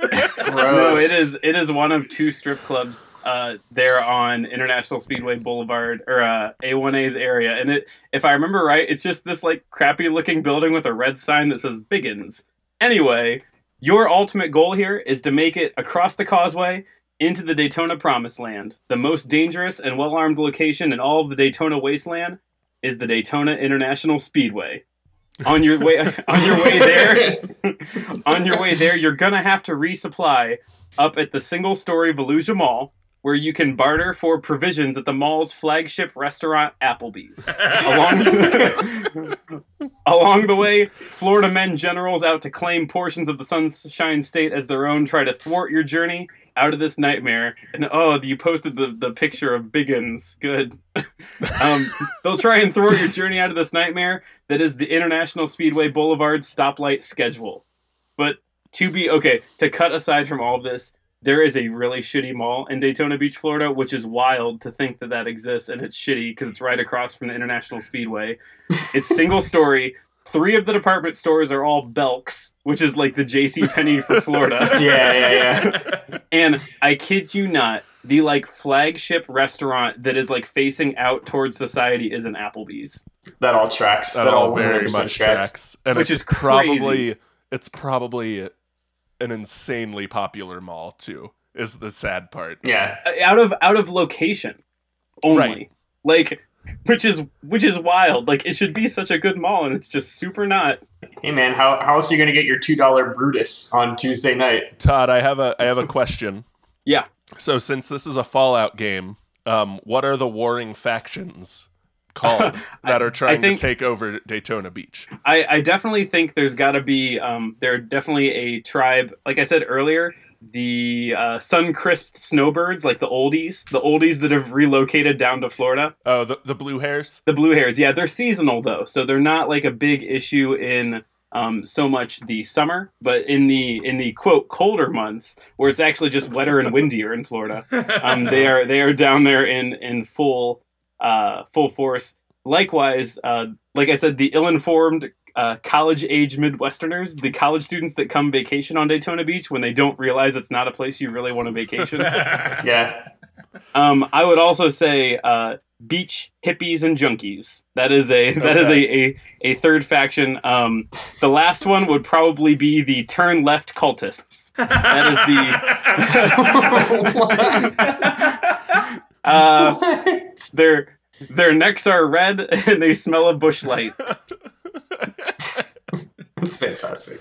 No, it is it is one of two strip clubs uh, there on International Speedway Boulevard or uh, A1A's area, and it if I remember right, it's just this like crappy looking building with a red sign that says Biggins. Anyway, your ultimate goal here is to make it across the causeway into the Daytona Promised Land. The most dangerous and well armed location in all of the Daytona wasteland is the Daytona International Speedway. On your way on your way there, on your way there, you're gonna have to resupply up at the single story Volusia Mall, where you can barter for provisions at the mall's flagship restaurant, Applebee's. Along, along the way, Florida men generals out to claim portions of the Sunshine State as their own try to thwart your journey out of this nightmare. And oh, you posted the, the picture of Biggins. Good. um, they'll try and thwart your journey out of this nightmare that is the International Speedway Boulevard stoplight schedule. But to be okay, to cut aside from all of this, there is a really shitty mall in Daytona Beach, Florida, which is wild to think that that exists, and it's shitty because it's right across from the International Speedway. It's single story. Three of the department stores are all Belks, which is like the J.C. Penney for Florida. yeah, yeah, yeah. And I kid you not, the like flagship restaurant that is like facing out towards society is an Applebee's. That all tracks. That all very much tracks, and Which it's is probably crazy. it's probably an insanely popular mall too. Is the sad part. Yeah. Uh, Out of out of location only. Right. Like which is which is wild. Like it should be such a good mall and it's just super not. Hey man, how, how else are you gonna get your two dollar Brutus on Tuesday night? Todd, I have a I have a question. Yeah. So since this is a Fallout game, um, what are the warring factions called that are trying think- to take over Daytona Beach? I, I definitely think there's got to be um, there definitely a tribe. Like I said earlier, the uh, sun-crisped snowbirds, like the oldies, the oldies that have relocated down to Florida. Oh, the the blue hairs. The blue hairs, yeah, they're seasonal though, so they're not like a big issue in um, so much the summer, but in the in the quote colder months where it's actually just wetter and windier in Florida, um, they are they are down there in in full uh, full force. Likewise, uh, like I said, the ill-informed uh, college-age Midwesterners, the college students that come vacation on Daytona Beach when they don't realize it's not a place you really want to vacation. Yeah. um, I would also say uh, beach hippies and junkies. That is a that is a, a a third faction. Um, the last one would probably be the turn left cultists. That is the uh, What? their their necks are red and they smell of Busch Light. That's fantastic.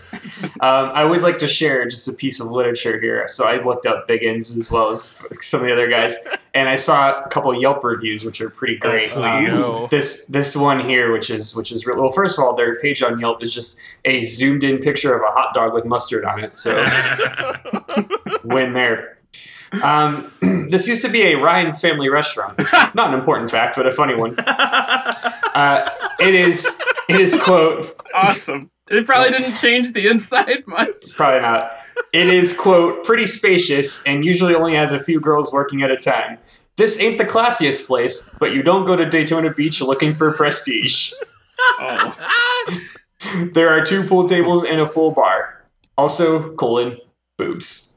Um, I would like to share just a piece of literature here. So I looked up Biggins as well as some of the other guys, and I saw a couple Yelp reviews, which are pretty great. Oh, Um, no. This this one here, which is which is real. Well, first of all, their page on Yelp is just a zoomed in picture of a hot dog with mustard on it. So win there. Um, this used to be a Ryan's Family Restaurant. Not an important fact, but a funny one. Uh, it is it is quote Awesome. It probably didn't change the inside much. Probably not. It is, quote, pretty spacious and usually only has a few girls working at a time. This ain't the classiest place, but you don't go to Daytona Beach looking for prestige. Oh. There are two pool tables and a full bar. Also, colon, boobs.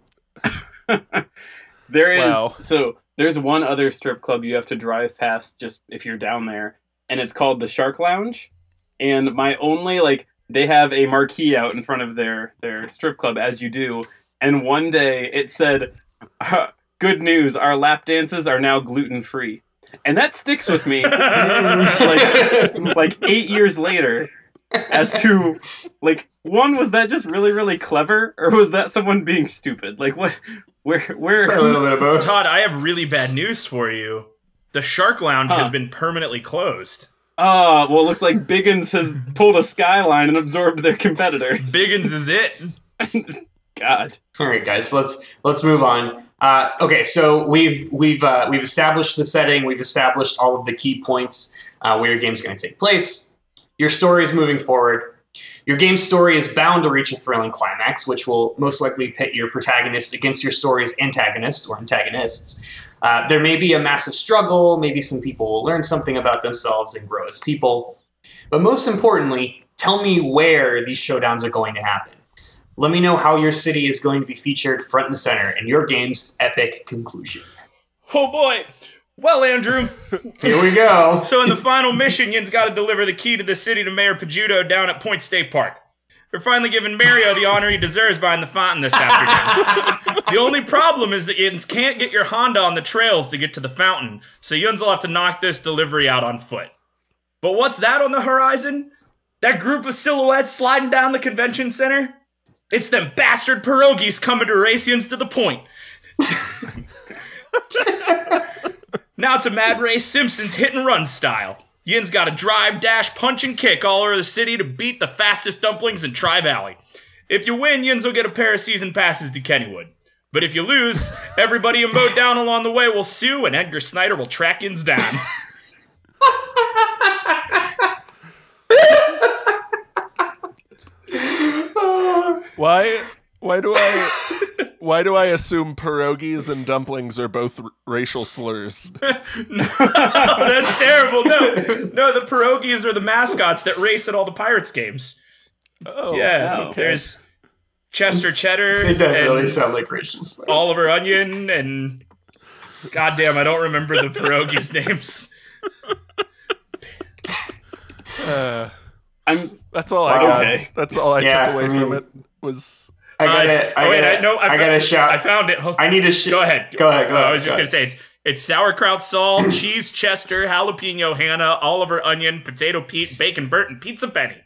There is Wow. so there's one other strip club you have to drive past just if you're down there, and it's called the Shark Lounge. And my only like they have a marquee out in front of their their strip club as you do, and one day it said, "Good news, our lap dances are now gluten free," and that sticks with me like like eight years later as to like one was that just really really clever or was that someone being stupid like what where where A little bit of both. Todd, I have really bad news for you. The Shark Lounge Huh. has been permanently closed. Oh, well, it looks like Biggins has pulled a skyline and absorbed their competitors. Biggins is it. God. All right, guys, let's let's move on. Uh, okay, so we've we've uh, we've established the setting. We've established all of the key points uh, where your game's going to take place. Your story is moving forward. Your game's story is bound to reach a thrilling climax, which will most likely pit your protagonist against your story's antagonist or antagonists. Uh, there may be a massive struggle. Maybe some people will learn something about themselves and grow as people. But most importantly, tell me where these showdowns are going to happen. Let me know how your city is going to be featured front and center in your game's epic conclusion. Oh boy. Well, Andrew, Here we go. so in the final mission, Yin's got to deliver the key to the city to Mayor Peduto down at Point State Park. We're finally giving Mario the honor he deserves behind the fountain this afternoon. the only problem is that Yins can't get your Honda on the trails to get to the fountain, so Yins will have to knock this delivery out on foot. But what's that on the horizon? That group of silhouettes sliding down the convention center? It's them bastard pierogies coming to race Yins to the point. Now it's a Mad Ray Simpsons hit and run style. Yin's got to drive, dash, punch, and kick all over the city to beat the fastest dumplings in Tri Valley. If you win, Yins will get a pair of season passes to Kennywood. But if you lose, everybody in Mowed Down along the way will sue, and Edgar Snyder will track Yins down. Why? Why do I? Why do I assume pierogies and dumplings are both r- racial slurs? oh, that's terrible. No, no, the pierogies are the mascots that race at all the Pirates games. Oh, Yeah, okay. there's Chester Cheddar It does really and sound like racial slur. Oliver Onion and goddamn, I don't remember the pierogies names. Uh, I'm that's all I got. Okay. That's all I Yeah, took away I from it. Was I Uh, gotta, it's- I oh, wait, gotta, I, no, I, I found- gotta shout. I found it. Hold- I need to sh- Go ahead. Go ahead, go Oh, ahead, I was just go gonna say it's it's sauerkraut Saul, cheese Chester, jalapeno Hannah, Oliver Onion, potato Pete, bacon Burt, and pizza Penny.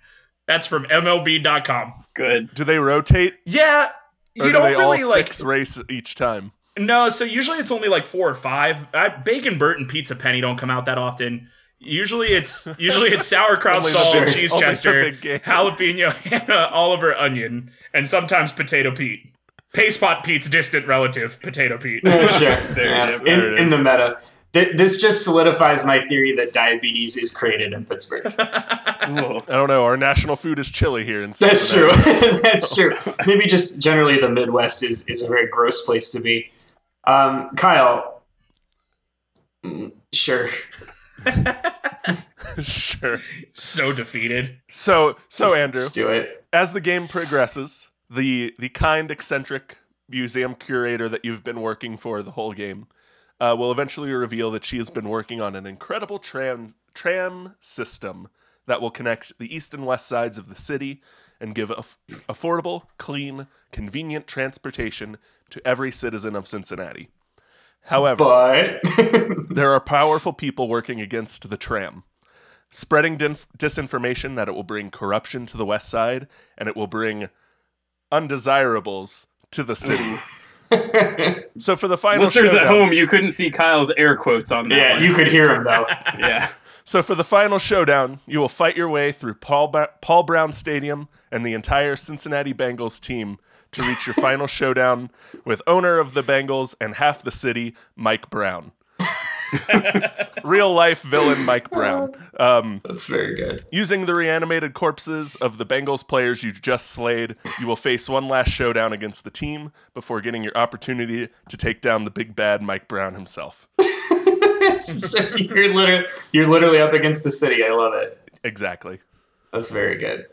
That's from MLB.com. good. do they rotate? Yeah, Or you do don't they really all like. six race each time? No, so usually it's only like four or five. I, bacon Burt and pizza Penny don't come out that often. Usually it's usually it's sauerkraut Saul, the cheese only the Chester, big game. jalapeno Hannah, Oliver Onion, and sometimes potato Pete. Paste pot Pete's distant relative, potato Pete. Yeah, sure. There Yeah, it is. in, There in the meta. Th- This just solidifies my theory that diabetes is created in Pittsburgh. Oh. I don't know. Our national food is chili here in That's true. That's true. Maybe just generally the Midwest is, is a very gross place to be. Um, Kyle. Mm, Sure. sure. so defeated. So, so Andrew, Let's do it. as the game progresses, the the kind eccentric museum curator that you've been working for the whole game uh, will eventually reveal that she has been working on an incredible tram tram system that will connect the east and west sides of the city and give aff- affordable, clean, convenient transportation to every citizen of Cincinnati. However, But there are powerful people working against the tram, spreading din- disinformation that it will bring corruption to the west side and it will bring undesirables to the city. so for the final Listeners at showdown, home, you couldn't see Kyle's air quotes on that. yeah, one. you could hear him though. Yeah. so for the final showdown, you will fight your way through Paul ba- Paul Brown Stadium and the entire Cincinnati Bengals team to reach your final showdown with owner of the Bengals and half the city, Mike Brown. real life villain Mike Brown. Um, That's very good. Using the reanimated corpses of the Bengals players you just slayed, you will face one last showdown against the team before getting your opportunity to take down the big bad Mike Brown himself. So you're literally you're literally up against the city. I love it. Exactly. That's very good.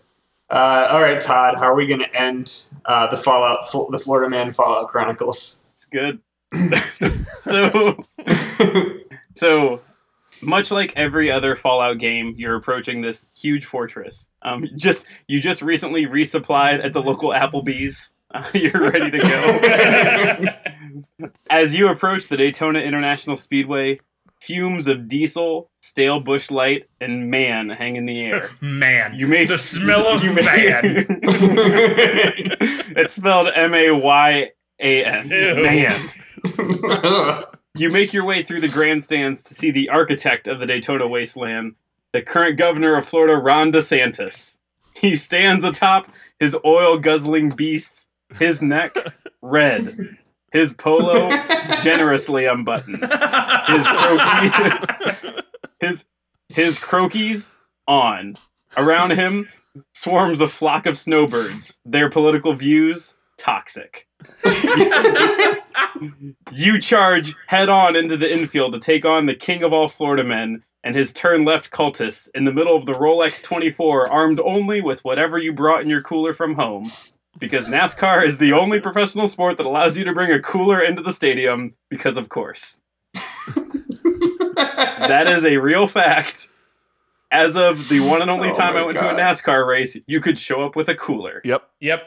Uh, all right, Todd. How are we going to end uh, the Fallout, the Florida Man Fallout Chronicles? It's good. so, so much like every other Fallout game, you're approaching this huge fortress. Um, just you just recently resupplied at the local Applebee's. Uh, you're ready to go. As you approach the Daytona International Speedway, fumes of diesel, stale Busch Light, and man hang in the air. Man, You make the smell of you make- man. it's spelled M A Y A N. Ew. Man. You make your way through the grandstands to see the architect of the Daytona wasteland, the current governor of Florida, Ron DeSantis. He stands atop his oil guzzling beast, his neck red, his polo generously unbuttoned, his Croakies, his his Croakies on. Around him swarms a flock of snowbirds. Their political views toxic. you charge head on into the infield to take on the king of all Florida men and his turn left cultists in the middle of the Rolex 24, armed only with whatever you brought in your cooler from home. Because NASCAR is the only professional sport that allows you to bring a cooler into the stadium, because of course. that is a real fact. As of the one and only Oh time I went God. to a NASCAR race, you could show up with a cooler. Yep, yep,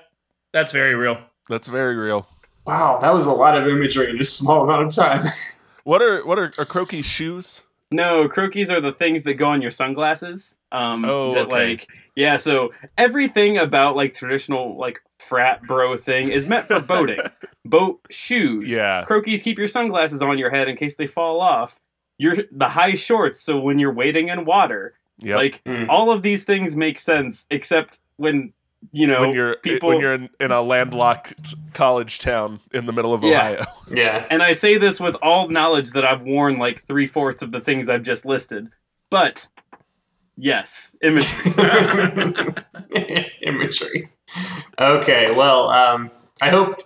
that's very real. that's very real. wow, that was a lot of imagery in a small amount of time. What are what are, are Croaky's shoes? No, Croakies are the things that go on your sunglasses. Um, Oh, that okay. like yeah. So everything about like traditional like frat bro thing is meant for boating. Boat shoes. Yeah. Croakies keep your sunglasses on your head in case they fall off. Your the high shorts, so when you're wading in water, Yep. like Mm. all of these things make sense, except when you know when you're people. when you're in, in a landlocked college town in the middle of Yeah. Ohio. Yeah. and I say this with all knowledge that I've worn like three fourths of the things I've just listed. But yes, imagery. imagery. Okay, well, um, I hope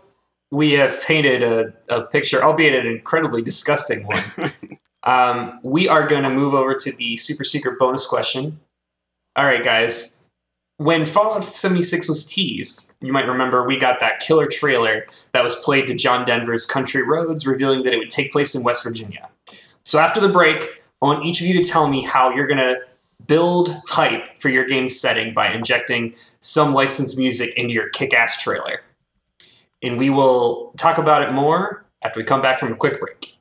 we have painted a, a picture, albeit an incredibly disgusting one. um, we are going to move over to the super secret bonus question. All right, guys. When Fallout 76 was teased, you might remember we got that killer trailer that was played to John Denver's Country Roads, revealing that it would take place in West Virginia. So after the break, I want each of you to tell me how you're going to build hype for your game setting by injecting some licensed music into your kick-ass trailer. And we will talk about it more after we come back from a quick break.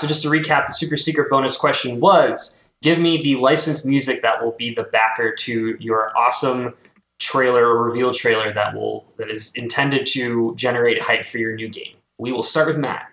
So just to recap, the super secret bonus question was: Give me the licensed music that will be the backer to your awesome trailer or reveal trailer that will that is intended to generate hype for your new game. We will start with Matt.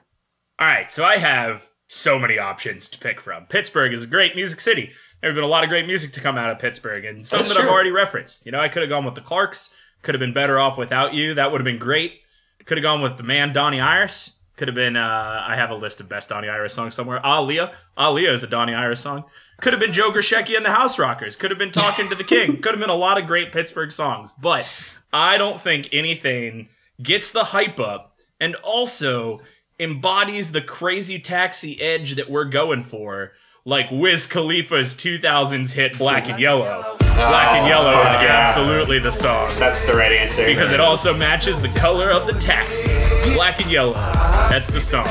All right, so I have so many options to pick from. Pittsburgh is a great music city. There have been a lot of great music to come out of Pittsburgh, and some That's that I've already referenced. You know, I could have gone with the Clarks. Could have been better off without you. That would have been great. Could have gone with the man Donnie Iris. Could have been. Uh, I have a list of best Donnie Iris songs somewhere. Aaliyah. Aaliyah is a Donnie Iris song. Could have been Joe Grushecky and the House Rockers. Could have been Talking to the King. Could have been a lot of great Pittsburgh songs. But I don't think anything gets the hype up and also embodies the crazy taxi edge that we're going for, like Wiz Khalifa's 2000s hit Black and Yellow. Black and Yellow is fuck yeah. absolutely the song. That's the right answer. Because it also matches the color of the taxi. Black and yellow. That's the song.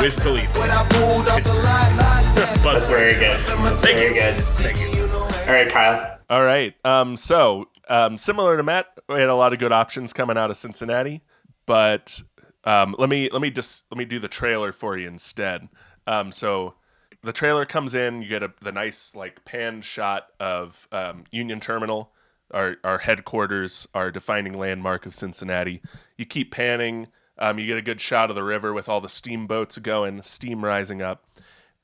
Wiz Khalifa. That's very good. Thank very you. good. Thank you. All right, Kyle. All right. Um, so um, similar to Matt, we had a lot of good options coming out of Cincinnati. but um, let me let me just let me do the trailer for you instead. Um, so the trailer comes in, you get a, the nice like pan shot of um, Union Terminal, our our headquarters, our defining landmark of Cincinnati. You keep panning, um, you get a good shot of the river with all the steamboats going, steam rising up,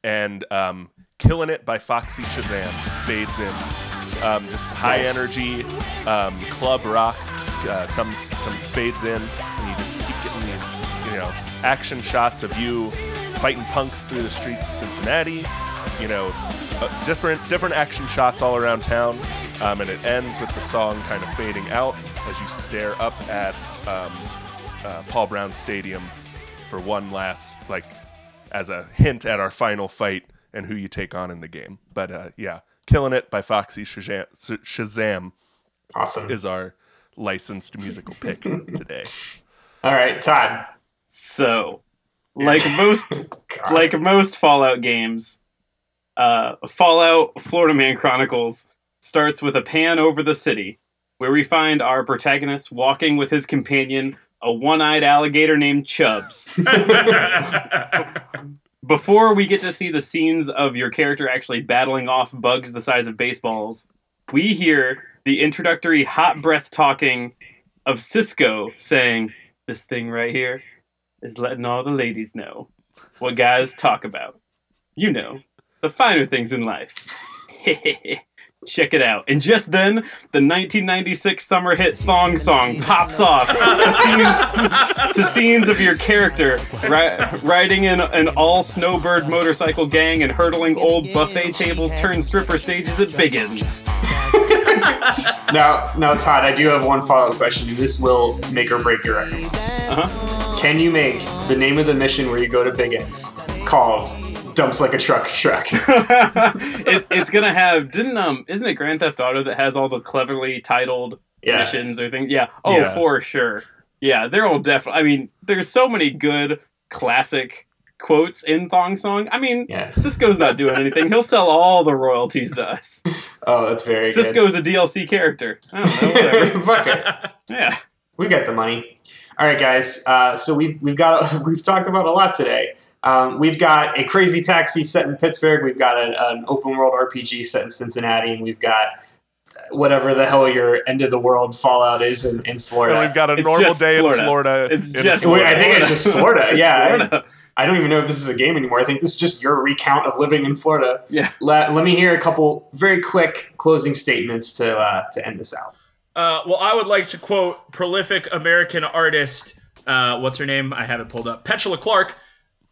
and um, "Killing It" by Foxy Shazam fades in. Um, just high Nice. energy um, club rock uh, comes, comes fades in, and you just keep getting these you know action shots of you fighting punks through the streets of Cincinnati. You know, uh, different different action shots all around town, um, and it ends with the song kind of fading out as you stare up at um, uh, Paul Brown Stadium for one last like as a hint at our final fight and who you take on in the game. But uh, yeah, killing it by Foxy Shazam, Shazam Awesome. is our licensed musical pick today. All right, Todd. So, like most like most Fallout games, uh, Fallout Florida Man Chronicles starts with a pan over the city, where we find our protagonist walking with his companion, a one-eyed alligator named Chubbs. Before we get to see the scenes of your character actually battling off bugs the size of baseballs, we hear the introductory hot breath talking of Sisqó saying, This thing right here is letting all the ladies know what guys talk about. You know, the finer things in life. Check it out. And just then, the 1996 summer hit Thong Song pops off to scenes, to scenes of your character ri- riding in an all snowbird motorcycle gang and hurtling old buffet tables turned stripper stages at Biggins. Now, now, Todd, I do have one follow-up question. This will make or break your record. Uh-huh. Can you make the name of the mission where you go to Biggins called "Dumps Like a Truck Truck"? it, it's gonna have didn't um isn't it Grand Theft Auto that has all the cleverly titled Yeah. missions or things? Yeah. Oh, Yeah. for sure. Yeah, they're all definitely. I mean, there's so many good classic quotes in Thong Song. I mean, Yeah. Sisqó's not doing anything. He'll sell all the royalties to us. Oh, that's very Sisqó's a DLC character. I don't know. Whatever. Fuck it. yeah. We got the money. All right, guys. Uh, so we've we've got we've talked about a lot today. Um, we've got a crazy taxi set in Pittsburgh. We've got a, an open world RPG set in Cincinnati, and we've got whatever the hell your end of the world Fallout is in, in Florida. And we've got a It's normal day Florida. in Florida. It's in just Wait, I think it's just Florida. Just yeah, I- Florida. I don't even know if this is a game anymore. I think this is just your recount of living in Florida. Yeah. Let, let me hear a couple very quick closing statements to uh, to end this out. Uh, well, I would like to quote prolific American artist. Uh, what's her name? I have it pulled up. Petula Clark.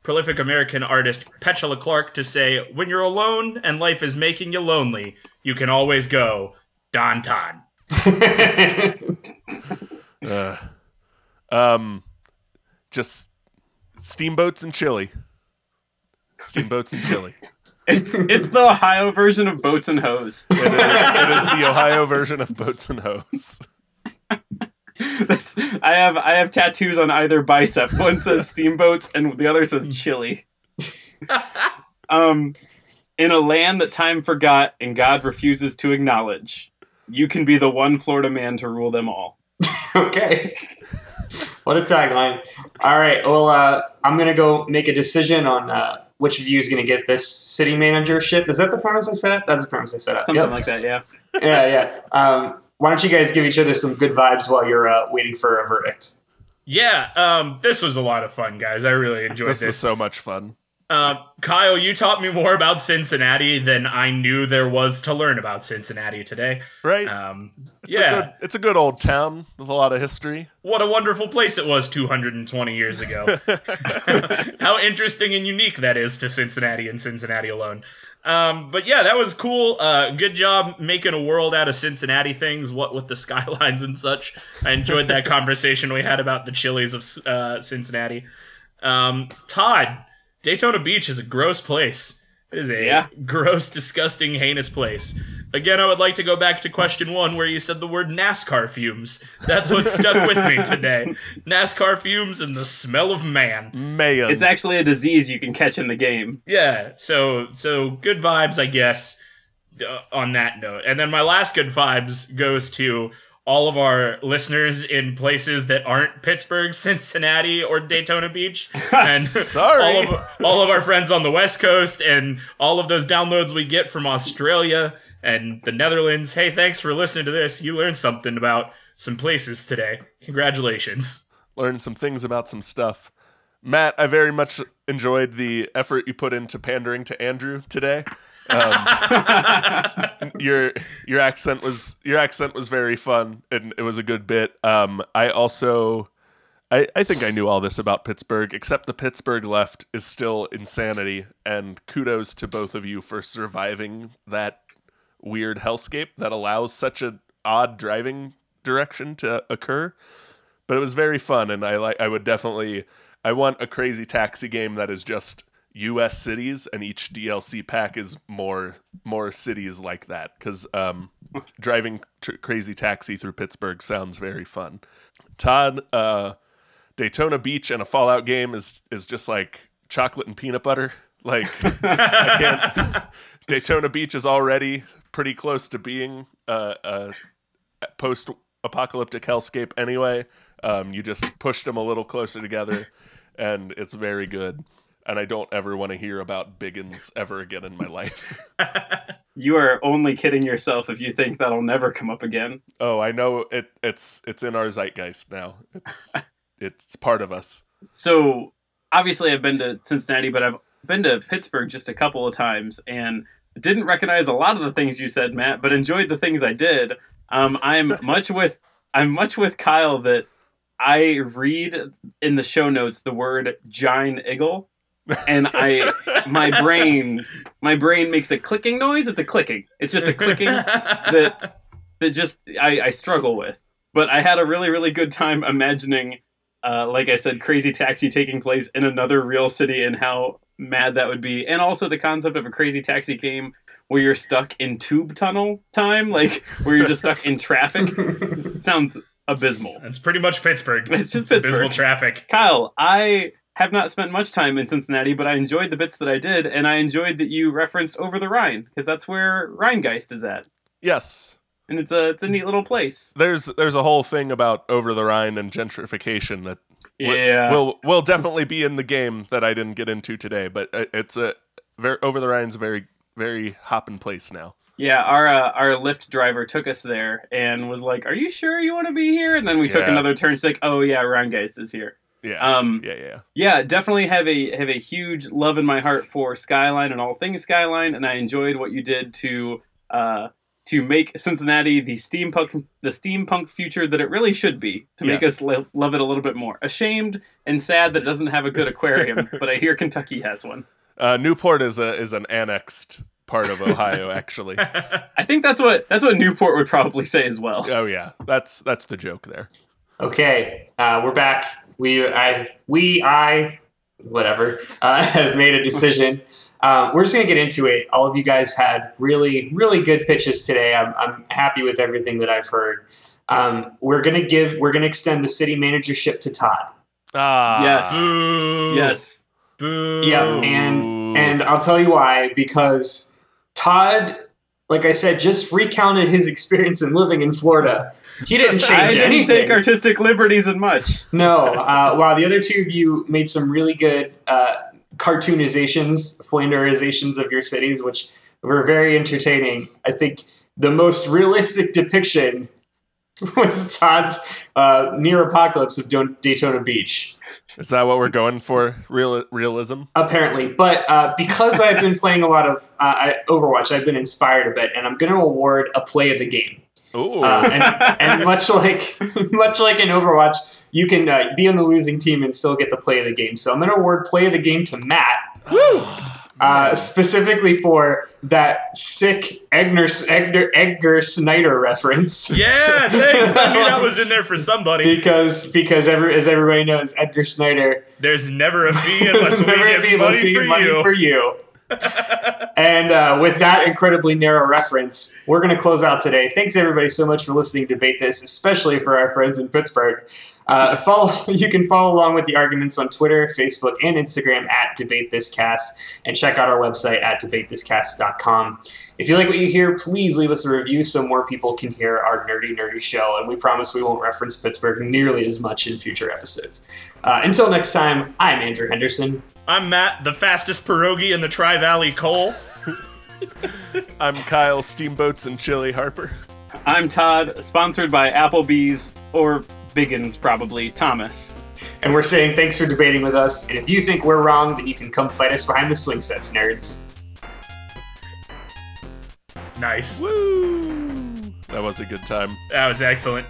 Prolific American artist Petula Clark to say, "When you're alone and life is making you lonely, you can always go Don Todd." Uh, um, just steamboats and chili. Steamboats and chili. It's it's the Ohio version of boats and hose. It is, it is the Ohio version of boats and hose. That's, I have I have tattoos on either bicep. One says steamboats and the other says chili. um, in a land that time forgot and God refuses to acknowledge, you can be the one Florida man to rule them all. okay. What a tagline. All right. Well, uh, I'm going to go make a decision on uh, which of you is going to get this city managership. Is that the promise I set up? That's the promise I set up. Something Yep. like that, yeah. yeah, yeah. Um, why don't you guys give each other some good vibes while you're uh, waiting for a verdict? Yeah, um, this was a lot of fun, guys. I really enjoyed This this. is so much fun. Uh, Kyle, you taught me more about Cincinnati than I knew there was to learn about Cincinnati today. Right? Um, it's yeah, A good, it's a good old town with a lot of history. what a wonderful place it was 220 years ago. How interesting and unique that is to Cincinnati and Cincinnati alone. Um, but yeah, that was cool. Uh, good job making a world out of Cincinnati things. What with the skylines and such. I enjoyed that conversation we had about the chilies of uh, Cincinnati. Um, Todd, Daytona Beach is a gross place. It is a Yeah. gross, disgusting, heinous place. Again, I would like to go back to question one where you said the word NASCAR fumes. That's what stuck with me today. NASCAR fumes and the smell of man. Man. It's actually a disease you can catch in the game. Yeah, so so good vibes, I guess, uh, on that note. And then my last good vibes goes to all of our listeners in places that aren't Pittsburgh, Cincinnati, or Daytona Beach, and Sorry. all of all of our friends on the West Coast, and all of those downloads we get from Australia and the Netherlands. Hey, thanks for listening to this. You learned something about some places today. Congratulations. Learned some things about some stuff. Matt, I very much enjoyed the effort you put into pandering to Andrew today. Um, your your accent was your accent was very fun and it was a good bit. Um, I also I, I think I knew all this about Pittsburgh, except the Pittsburgh left is still insanity. And kudos to both of you for surviving that weird hellscape that allows such an odd driving direction to occur. But it was very fun, and I like. I would definitely. I want a crazy taxi game that is just U.S. cities, and each DLC pack is more more cities like that. Because um, driving tr- crazy taxi through Pittsburgh sounds very fun. Todd, uh, Daytona Beach and a Fallout game is is just like chocolate and peanut butter. Like I can't. Daytona Beach is already pretty close to being a, a post-apocalyptic hellscape anyway. Um, you just pushed them a little closer together, and it's very good. And I don't ever want to hear about Biggins ever again in my life. You are only kidding yourself if you think that'll never come up again. oh, I know it. It's it's in our zeitgeist now. It's it's part of us. So obviously I've been to Cincinnati, but I've been to Pittsburgh just a couple of times and didn't recognize a lot of the things you said, Matt, but enjoyed the things I did. Um, I'm much with I'm much with Kyle that I read in the show notes the word giant eagle and I my brain my brain makes a clicking noise. It's a clicking. It's just a clicking that that just I, I struggle with. But I had a really really good time imagining, uh, like I said, Crazy Taxi taking place in another real city and how mad that would be, and also the concept of a Crazy Taxi game where you're stuck in tube tunnel time, like where you're just stuck in traffic. Sounds abysmal. It's pretty much Pittsburgh. It's just abysmal Pittsburgh. traffic. Kyle, I have not spent much time in Cincinnati, but I enjoyed the bits that I did, and I enjoyed that you referenced Over the Rhine because that's where Rheingeist is at, Yes, and it's a it's a neat little place. there's there's a whole thing about over the Rhine and gentrification that Yeah, will will definitely be in the game that I didn't get into today. But it's a very over the Rhine's a very very hopping place now. yeah. Our uh, our Lyft driver took us there and was like, "Are you sure you want to be here?" And then we took another turn. She's like, "Oh yeah, Rheingeist is here." Yeah, Um, yeah, yeah. yeah, definitely have a have a huge love in my heart for Skyline and all things Skyline, and I enjoyed what you did to uh, to make Cincinnati the steampunk the steampunk future that it really should be. To make Yes. us lo- love it a little bit more. Ashamed and sad that it doesn't have a good aquarium, but I hear Kentucky has one. Uh, Newport is a is an annexed part of Ohio, actually. I think that's what that's what Newport would probably say as well. oh yeah, that's that's the joke there. Okay, uh, we're back. We, I, we, I, whatever, uh, has made a decision. Um, we're just gonna get into it. All of you guys had really, really good pitches today. I'm, I'm happy with everything that I've heard. Um, we're gonna give, we're gonna extend the city managership to Todd. Ah, Yes. Boo. Yes. Boo. Yep, and and I'll tell you why. Because Todd, like I said, just recounted his experience in living in Florida. He didn't change I didn't anything. take artistic liberties in much. No. Uh, wow. The other two of you made some really good uh, cartoonizations, flanderizations of your cities, which were very entertaining. I think the most realistic depiction was Todd's uh, near apocalypse of Don- Daytona Beach, is that what we're going for? Real realism? apparently. But uh, because I've been playing a lot of uh, I- Overwatch, I've been inspired a bit, and I'm going to award a play of the game. Ooh, Uh, and, and much like much like in Overwatch, you can uh, be on the losing team and still get the play of the game. So I'm going to award play of the game to Matt, uh, specifically for that sick Edgar, Edgar, Edgar Snyder reference. Yeah, thanks. I knew that was in there for somebody. Because because every, as everybody knows, Edgar Snyder There's never a fee unless we never get money for money for you. And uh, with that incredibly narrow reference, we're going to close out today. Thanks everybody so much for listening to Debate This, especially for our friends in Pittsburgh. Uh, follow. You can follow along with the arguments on Twitter, Facebook, and Instagram at Debate This Cast, and check out our website at debatethiscast.com. If you like what you hear, please leave us a review so more people can hear our nerdy, nerdy show. And we promise we won't reference Pittsburgh nearly as much in future episodes. Uh, until next time, I'm Andrew Henderson. I'm Matt, the fastest pierogi in the Tri Valley Coal. I'm Kyle Steamboats and Chili Harper. I'm Todd, sponsored by Applebee's or Biggins, probably Thomas. And we're saying thanks for debating with us. And if you think we're wrong, then you can come fight us behind the swing sets, nerds. Nice. Woo! That was a good time. That was excellent.